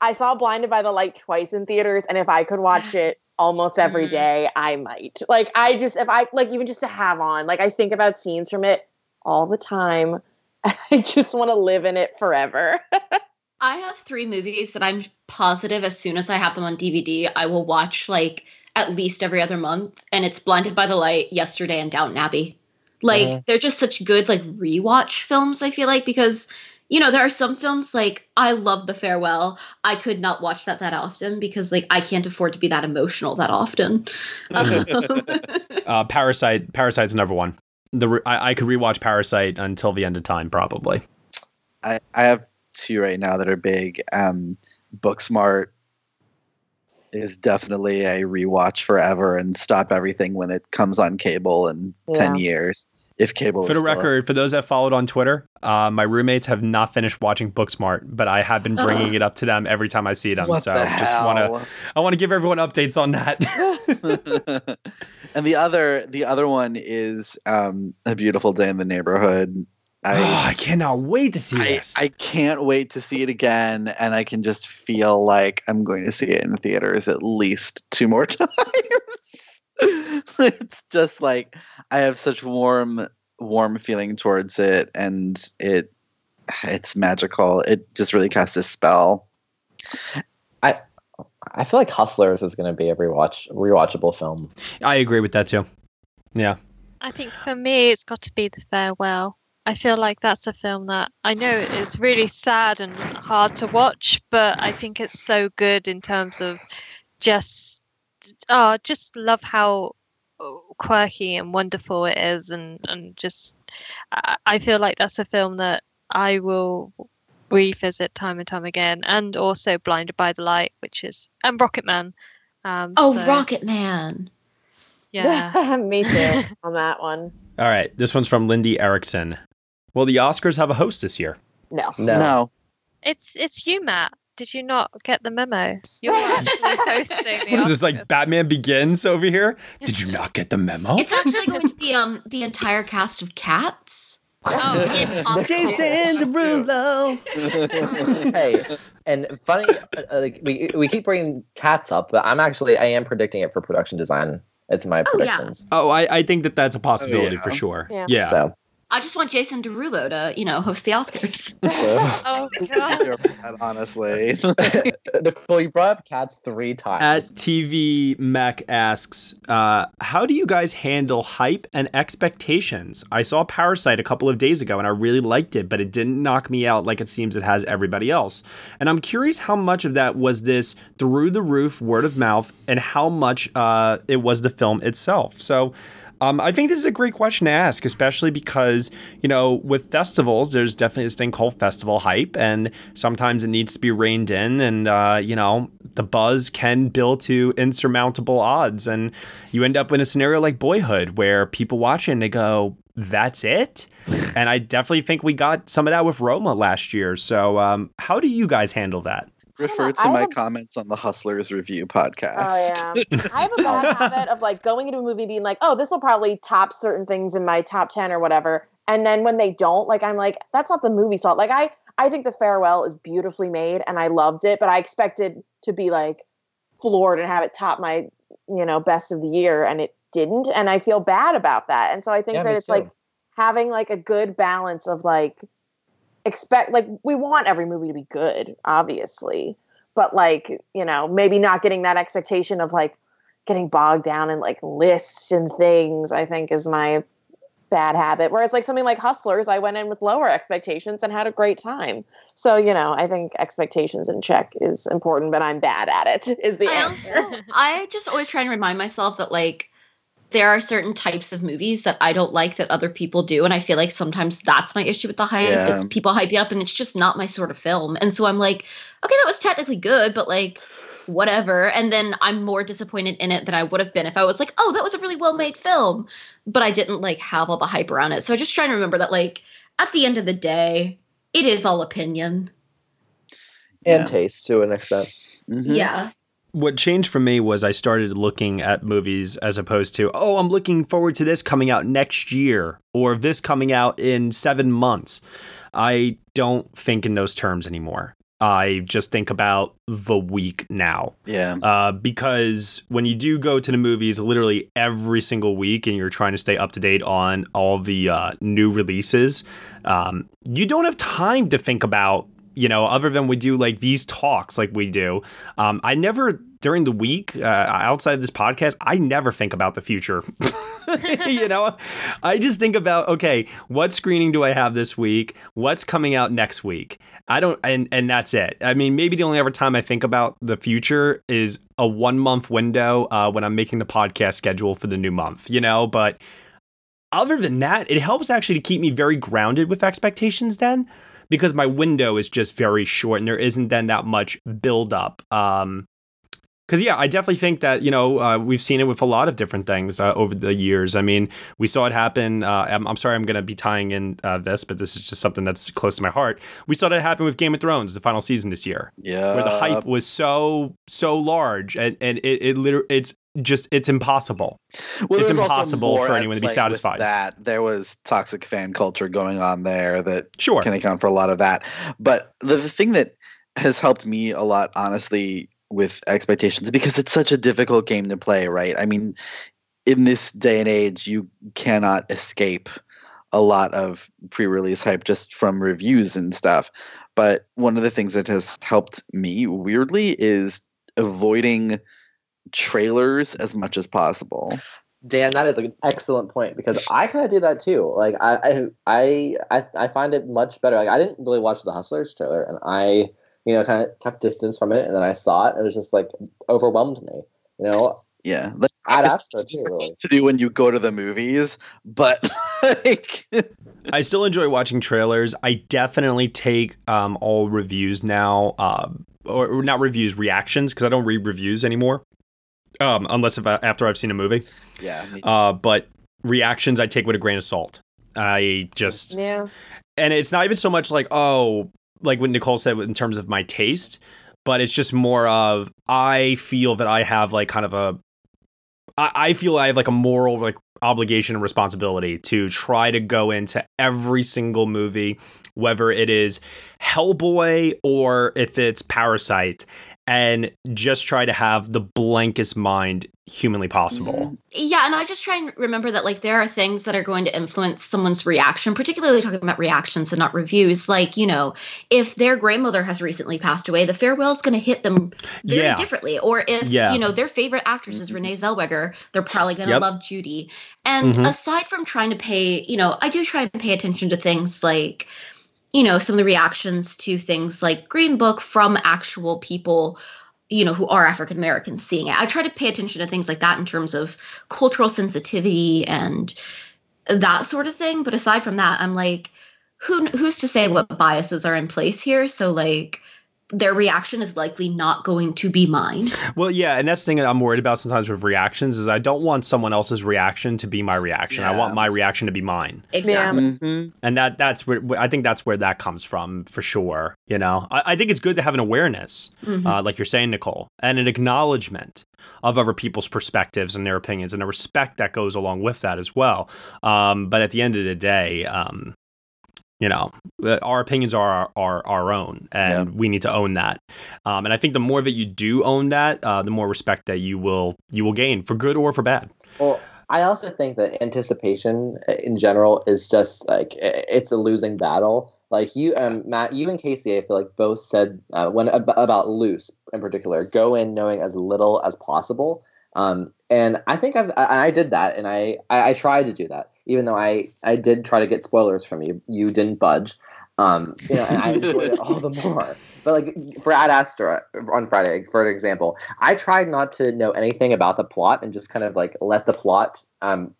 I saw Blinded by the Light twice in theaters, and if I could watch it almost every mm-hmm. day, I might. Like, I just, if I, like, even just to have on, like, I think about scenes from it all the time. I just want to live in it forever. I have three movies that I'm positive as soon as I have them on DVD, I will watch like at least every other month. And it's Blinded by the Light, Yesterday, and Downton Abbey. Like, Mhm. they're just such good, like, rewatch films, I feel like, because, you know, there are some films like I love The Farewell. I could not watch that that often because, like, I can't afford to be that emotional that often. Uh, Parasite, Parasite's number one. The re- I, I could rewatch Parasite until the end of time, probably. I, I have two right now that are big. Um, Booksmart is definitely a rewatch forever and stop everything when it comes on cable in 10 years. If cable For the still- record, for those that followed on Twitter, uh, my roommates have not finished watching Booksmart, but I have been bringing it up to them every time I see them. What so the just want to, I want to give everyone updates on that. and the other the other one is um, a beautiful day in the neighborhood. I oh, I cannot wait to see I, this. I can't wait to see it again, and I can just feel like I'm going to see it in theaters at least two more times. it's just like I have such warm warm feeling towards it, and it it's magical. It just really casts a spell. I I feel like Hustlers is going to be a rewatch rewatchable film. I agree with that too. Yeah. I think for me, it's got to be The Farewell. I feel like that's a film that I know it's really sad and hard to watch, but I think it's so good in terms of just, oh, just love how quirky and wonderful it is, and and just, I, I feel like that's a film that I will revisit time and time again, and also Blinded by the Light, which is and Rocket Man. Um, oh, so, Rocket Man. Yeah. Me too on that one. All right. This one's from Lindy Erickson. Will the Oscars have a host this year? No. No. It's it's you, Matt. Did you not get the memo? You're actually hosting the What is this like Batman Begins over here? Did you not get the memo? It's actually going to be um the entire cast of Cats. Oh, Jason Derulo. hey, and funny, uh, like we we keep bringing cats up, but I'm actually I am predicting it for production design. It's my yeah. predictions. Oh, I, I think that that's a possibility yeah. for sure. Yeah. Yeah. So I just want Jason Derulo to, you know, host the Oscars. oh god. Honestly, Nicole, you brought up cats three times. At TV Mech asks, uh, how do you guys handle hype and expectations? I saw Parasite a couple of days ago and I really liked it, but it didn't knock me out like it seems it has everybody else. And I'm curious how much of that was this through the roof word of mouth and how much uh, it was the film itself. So um, I think this is a great question to ask, especially because, you know, with festivals, there's definitely this thing called festival hype, and sometimes it needs to be reined in, and, uh, you know, the buzz can build to insurmountable odds. And you end up in a scenario like Boyhood, where people watch it and they go, that's it? and I definitely think we got some of that with Roma last year. So, um, how do you guys handle that? Refer to I my have- comments on the Hustlers review oh, podcast. Oh yeah. I have a bad habit of like going into a movie being like, oh, this will probably top certain things in my top ten or whatever. And then when they don't, like I'm like, that's not the movie salt. Like I I think the farewell is beautifully made and I loved it, but I expected to be like floored and have it top my, you know, best of the year and it didn't. And I feel bad about that. And so I think Yeah, that me it's like having like a good balance of like expect like we want every movie to be good, obviously. But like, you know, maybe not getting that expectation of like getting bogged down in like lists and things, I think is my bad habit. Whereas like something like Hustlers, I went in with lower expectations and had a great time. So you know, I think expectations in check is important, but I'm bad at it. Is the I answer? also I just always try and remind myself that like there are certain types of movies that I don't like that other people do, and I feel like sometimes that's my issue with the hype. Yeah. Is people hype you up, and it's just not my sort of film. And so I'm like, okay, that was technically good, but like whatever. And then I'm more disappointed in it than I would have been if I was like, oh, that was a really well made film, but I didn't like have all the hype around it. So I just try and remember that like at the end of the day, it is all opinion. and taste to an extent. Mm-hmm. Yeah. What changed for me was I started looking at movies as opposed to, oh, I'm looking forward to this coming out next year or this coming out in seven months. I don't think in those terms anymore. I just think about the week now. Yeah. Uh, because when you do go to the movies literally every single week and you're trying to stay up to date on all the uh, new releases, um, you don't have time to think about, you know, other than we do like these talks like we do. Um, I never, during the week, uh, outside of this podcast, I never think about the future. you know, I just think about, okay, what screening do I have this week? What's coming out next week? I don't, and and that's it. I mean, maybe the only ever time I think about the future is a one month window uh, when I'm making the podcast schedule for the new month. You know, but other than that, it helps actually to keep me very grounded with expectations. Then, because my window is just very short and there isn't then that much build up. Um, because yeah, I definitely think that you know uh, we've seen it with a lot of different things uh, over the years. I mean, we saw it happen. Uh, I'm, I'm sorry, I'm going to be tying in uh, this, but this is just something that's close to my heart. We saw that happen with Game of Thrones, the final season this year, Yeah. where the hype was so so large, and and it it literally it's just it's impossible. Well, it's there was also impossible for anyone to be satisfied. That there was toxic fan culture going on there that sure can account for a lot of that. But the, the thing that has helped me a lot, honestly, with expectations, because it's such a difficult game to play, right? I mean, in this day and age, you cannot escape a lot of pre-release hype just from reviews and stuff. But one of the things that has helped me weirdly is avoiding trailers as much as possible. Dan, that is an excellent point because I kind of do that too. Like I, I, I, I find it much better. Like I didn't really watch the Hustlers trailer, and I, you know, kind of kept distance from it, and then I saw it, and it was just like overwhelmed me. You know, Yeah, like, I'd ask her too. Really. to do when you go to the movies, but like I still enjoy watching trailers. I definitely take um, all reviews now, uh, or, or not reviews, reactions, because I don't read reviews anymore, um, unless if I, after I've seen a movie. Yeah. Uh, but reactions I take with a grain of salt. I just Yeah. and it's not even so much like oh like what nicole said in terms of my taste but it's just more of i feel that i have like kind of a i, I feel i have like a moral like obligation and responsibility to try to go into every single movie whether it is hellboy or if it's parasite and just try to have the blankest mind humanly possible Yeah, and I just try and remember that like there are things that are going to influence someone's reaction, particularly talking about reactions and not reviews. Like, you know, if their grandmother has recently passed away, the farewell is going to hit them very Yeah. differently. Or if, Yeah. you know, their favorite actress is Renee Zellweger, they're probably going to Yep. love Judy. And Mhm. aside from trying to pay, you know, I do try and pay attention to things like, you know, some of the reactions to things like Green Book from actual people you know who are african americans seeing it. I try to pay attention to things like that in terms of cultural sensitivity and that sort of thing. But aside from that i'm like who who's to say what biases are in place here? So like their reaction is likely not going to be mine Well, yeah, and that's the thing that I'm worried about sometimes with reactions is I don't want someone else's reaction to be my reaction. I want my reaction to be mine. exactly And that that's where I think that's where that comes from for sure. You know, I, I think it's good to have an awareness, Mhm. uh, like you're saying, Nicole, and an acknowledgement of other people's perspectives and their opinions, and a respect that goes along with that as well. Um, but at the end of the day, um, you know, our opinions are are our own, and we need to own that. Um, and I think the more that you do own that, uh, the more respect that you will you will gain for good or for bad. Well, I also think that anticipation uh, in general is just like it's a losing battle. Like you, um, Matt, you and Casey, I feel like both said uh, when ab- about Luce in particular, go in knowing as little as possible. Um, and I think I've I, I did that, and I, I I tried to do that, even though I I did try to get spoilers from you. You didn't budge. Um, you know, and I enjoyed it all the more. But like for Ad Astra on Friday, for an example, I tried not to know anything about the plot and just kind of like let the plot um,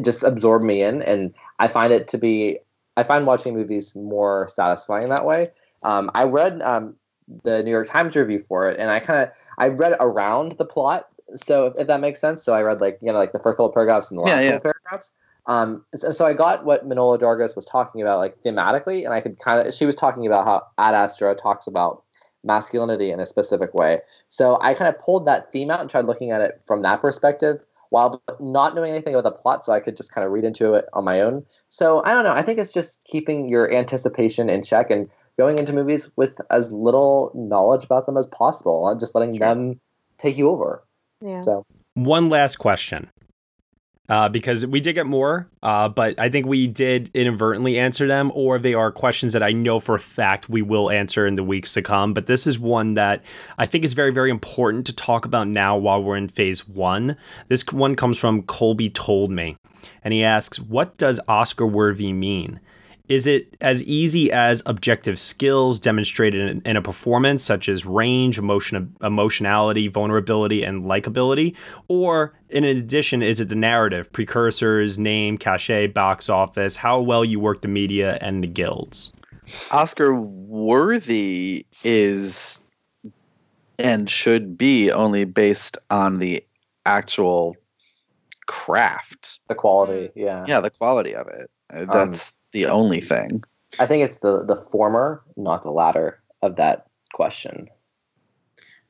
just absorb me in. And I find it to be, I find watching movies more satisfying that way. Um, I read um, the New York Times review for it, and I kind of I read around the plot. So if, if that makes sense, so I read like you know like the first couple paragraphs and the last Yeah, yeah. couple paragraphs. Um, so, so I got what Manohla Dargis was talking about, like thematically, and I could kind of. She was talking about how Ad Astra talks about masculinity in a specific way. So I kind of pulled that theme out and tried looking at it from that perspective, while not knowing anything about the plot, so I could just kind of read into it on my own. So I don't know. I think it's just keeping your anticipation in check and going into movies with as little knowledge about them as possible, and just letting them take you over. Yeah. So One last question. Uh, because we did get more, uh, but I think we did inadvertently answer them, or they are questions that I know for a fact we will answer in the weeks to come. But this is one that I think is very, very important to talk about now while we're in phase one. This one comes from Colby Told Me, and he asks, What does Oscar worthy mean? Is it as easy as objective skills demonstrated in, in a performance, such as range, emotion, emotionality, vulnerability, and likability? Or, in addition, is it the narrative, precursors, name, cachet, box office, how well you work the media and the guilds? Oscar worthy is and should be only based on the actual craft, the quality, yeah, yeah, the quality of it. Um, That's the only thing. I think it's the the former, not the latter, of that question.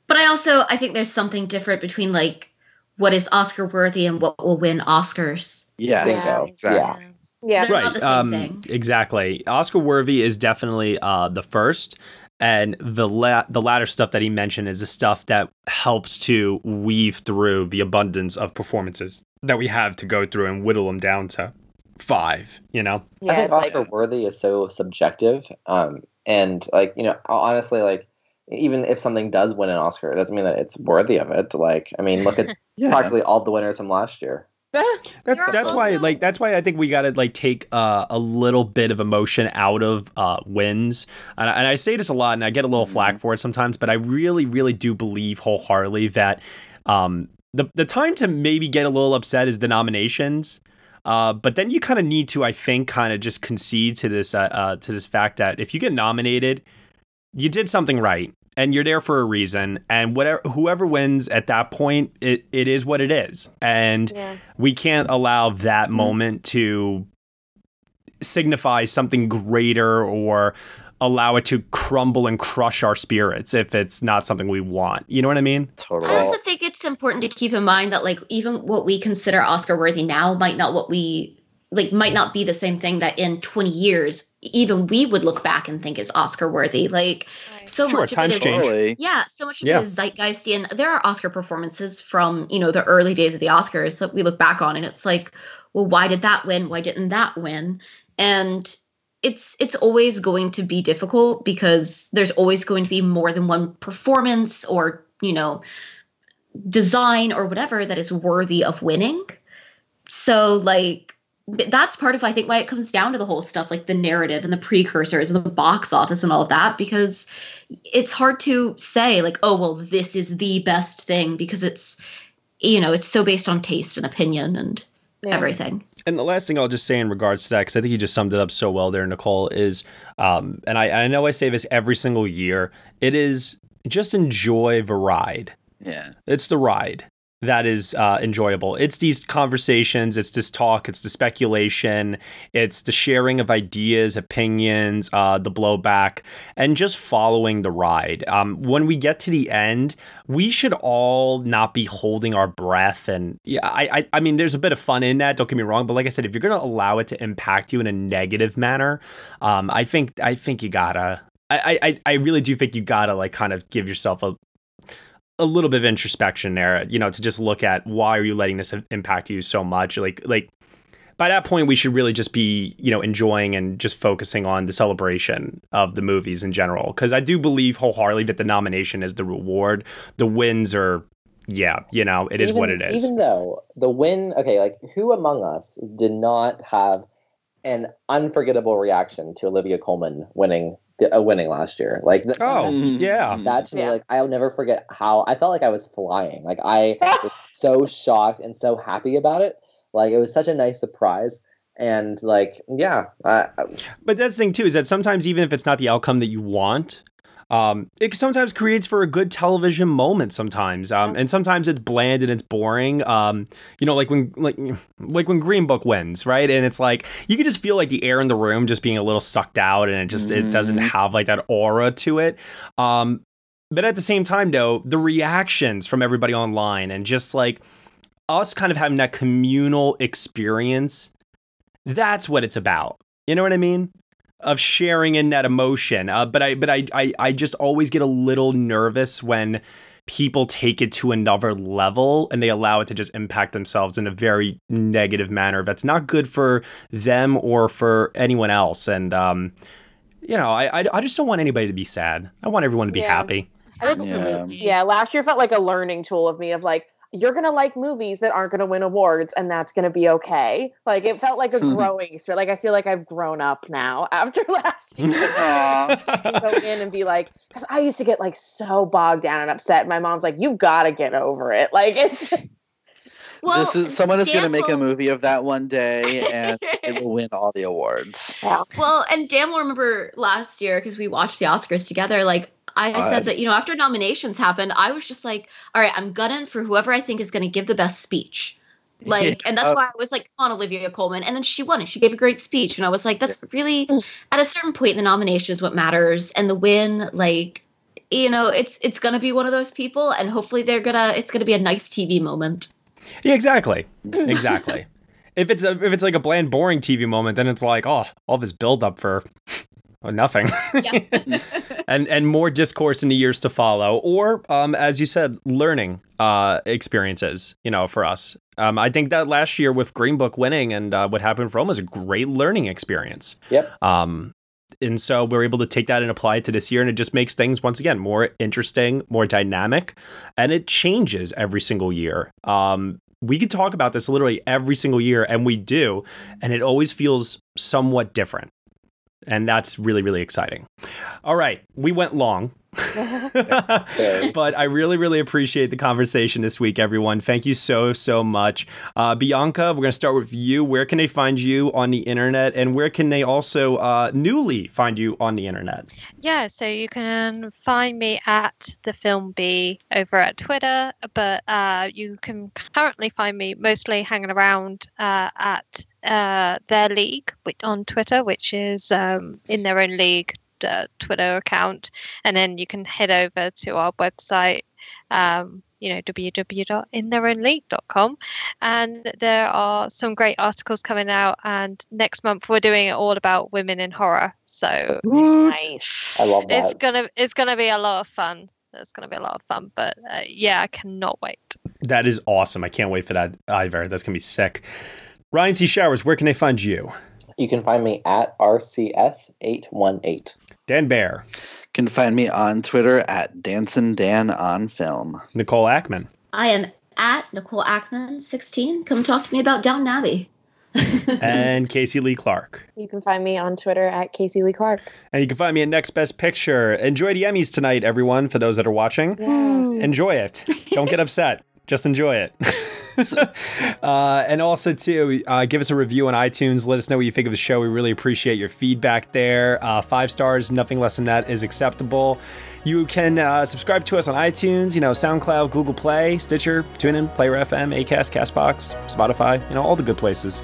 But I also I think there's something different between like what is Oscar worthy and what will win Oscars. Yes, Bingo. exactly. Yeah. They're not the same um, thing. Exactly. Oscar worthy is definitely uh, the first, and the la- the latter stuff that he mentioned is the stuff that helps to weave through the abundance of performances that we have to go through and whittle them down to five. You know. I think Oscar worthy is so subjective. Um, and like, you know, honestly, like even if something does win an Oscar, it doesn't mean that it's worthy of it. Like, I mean, look at Yeah. practically all the winners from last year. That, that's why, like, that's why I think we got to like take uh, a little bit of emotion out of uh, wins. And, I- and I say this a lot, and I get a little flack for it sometimes. But I really, really do believe wholeheartedly that um, the the time to maybe get a little upset is the nominations. Uh, but then you kind of need to, I think, kind of just concede to this uh, uh, to this fact that if you get nominated, you did something right and you're there for a reason and whatever whoever wins at that point it, it is what it is. And we can't allow that moment to signify something greater or allow it to crumble and crush our spirits if it's not something we want. You know what i mean? Totally. I also think it's important to keep in mind that like even what we consider Oscar worthy now might not what we like might not be the same thing that in 20 years even we would look back and think is Oscar worthy. Like so Sure, much times of it is, change. Totally. Yeah, so much of Yeah. it is zeitgeisty and there are Oscar performances from, you know, the early days of the Oscars that we look back on and it's like, well, why did that win? Why didn't that win? And it's it's always going to be difficult because there's always going to be more than one performance or, you know, design or whatever that is worthy of winning. So like that's part of I think why it comes down to the whole stuff like the narrative and the precursors and the box office and all of that because it's hard to say like oh well this is the best thing because it's you know it's so based on taste and opinion and everything. And the last thing I'll just say in regards to that, because I think you just summed it up so well there, Nicole, is, um, and I, I know I say this every single year, it is just enjoy the ride. Yeah. It's the ride that is uh, enjoyable. It's these conversations, it's this talk, it's the speculation, it's the sharing of ideas, opinions, uh, the blowback, and just following the ride. Um, when we get to the end, we should all not be holding our breath. And yeah, I, I, I mean, there's a bit of fun in that. Don't get me wrong, but like I said, if you're to allow it to impact you in a negative manner, um, I think, I think you gotta. I, I, I really do think you gotta like kind of give yourself a a little bit of introspection there, you know, to just look at why are you letting this impact you so much? Like, like by that point, we should really just be, you know, enjoying and just focusing on the celebration of the movies in general. Because I do believe wholeheartedly that the nomination is the reward. The wins are yeah, you know, it is even, what it is. Even though the win, okay, like who among us did not have an unforgettable reaction to Olivia Colman winning uh, winning last year? Like, th- Oh, yeah. that to me, like I'll never forget how I felt like I was flying. Like I was so shocked and so happy about it. Like it was such a nice surprise. And like, yeah, I, But that's the thing too is that sometimes even if it's not the outcome that you want, um, it sometimes creates for a good television moment. Sometimes, um, and sometimes it's bland and it's boring. Um, you know, like when like like when Green Book wins, right? And it's like you can just feel like the air in the room just being a little sucked out, and it just it doesn't have like that aura to it. Um, but at the same time, though, the reactions from everybody online and just like us kind of having that communal experience that's what it's about. You know what I mean? Of sharing in that emotion. Uh, but I but I, I I just always get a little nervous when people take it to another level and they allow it to just impact themselves in a very negative manner. That's not good for them or for anyone else. And um, you know, I I, I just don't want anybody to be sad. I want everyone to be Yeah. happy. I think, yeah. last year felt like a learning tool of me of like, you're gonna like movies that aren't gonna win awards, and that's gonna be okay. Like it felt like a growing experience. Like I feel like I've grown up now after last year. to go in and be like, because I used to get like so bogged down and upset. My mom's like, you gotta get over it. Like it's Well, this is someone is going to make a movie of that one day, and it will win all the awards. Yeah. Well, and Dan will remember last year because we watched the Oscars together. Like I uh, said that you know after nominations happened, I was just like, all right, I'm gunning for whoever I think is going to give the best speech. Like, and that's Yeah. why I was like, come on, Olivia Colman. And then she won it. She gave a great speech. And I was like, that's really, mm. at a certain point, the nomination is what matters. And the win, like, you know, it's it's gonna be one of those people, and hopefully they're gonna it's gonna be a nice TV moment. Yeah, exactly. Exactly. if it's a, if it's like a bland, boring TV moment, then it's like, oh, all this build up for nothing. Yeah. and and more discourse in the years to follow, or um, as you said, learning uh, experiences. You know, for us, um, I think that last year with Green Book winning and uh, what happened for Rome was a great learning experience. Yep. Um, and so we're able to take that and apply it to this year, and it just makes things once again more interesting, more dynamic, and it changes every single year. Um, we could talk about this literally every single year, and we do, and it always feels somewhat different. And that's really, really exciting. All right, we went long. but I really, really appreciate the conversation this week, everyone. Thank you so, so much. Uh, Bianca, we're going to start with you. Where can they find you on the internet? And where can they also uh, newly find you on the internet? Yeah, so you can find me at the Film Bee over at Twitter, but uh, you can currently find me mostly hanging around uh, at uh, their league on Twitter, which is um, in their own league uh, Twitter account, and then you can head over to our website. Um, you know www.intheirownleague.com and there are some great articles coming out and next month we're doing it all about women in horror so nice I love it's gonna it's gonna be a lot of fun it's gonna be a lot of fun but uh, yeah i cannot wait That is awesome. I can't wait for that either. That's going to be sick. Ryan C. Showers, where can they find you? You can find me at RCS818. Dan Bayer. You can find me on Twitter at Dancing Dan on Film. Nicole Ackman. I am at Nicole Ackman, 16. Come talk to me about Downton Abbey. and Casey Lee Clark. You can find me on Twitter at Casey Lee Clark. And you can find me at Next Best Picture. Enjoy the Emmys tonight, everyone, for those that are watching. Enjoy it. Don't get upset. Just enjoy it. uh, and also, too, uh, give us a review on iTunes. Let us know what you think of the show. We really appreciate your feedback there. Uh, five stars, nothing less than that is acceptable. You can uh, subscribe to us on iTunes, you know, SoundCloud, Google Play, Stitcher, TuneIn, Player FM, Acast, Castbox, Spotify, you know, all the good places.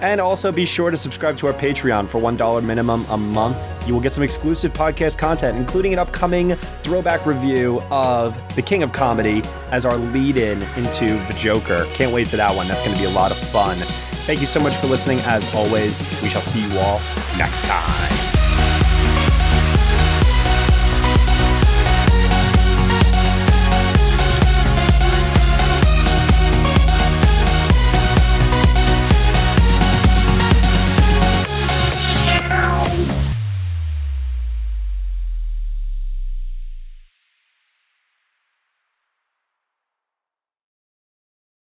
And also be sure to subscribe to our Patreon for $1 minimum a month. You will get some exclusive podcast content, including an upcoming throwback review of The King of Comedy as our lead in into The Joker. Can't wait for that one. That's going to be a lot of fun. Thank you so much for listening. As always, we shall see you all next time.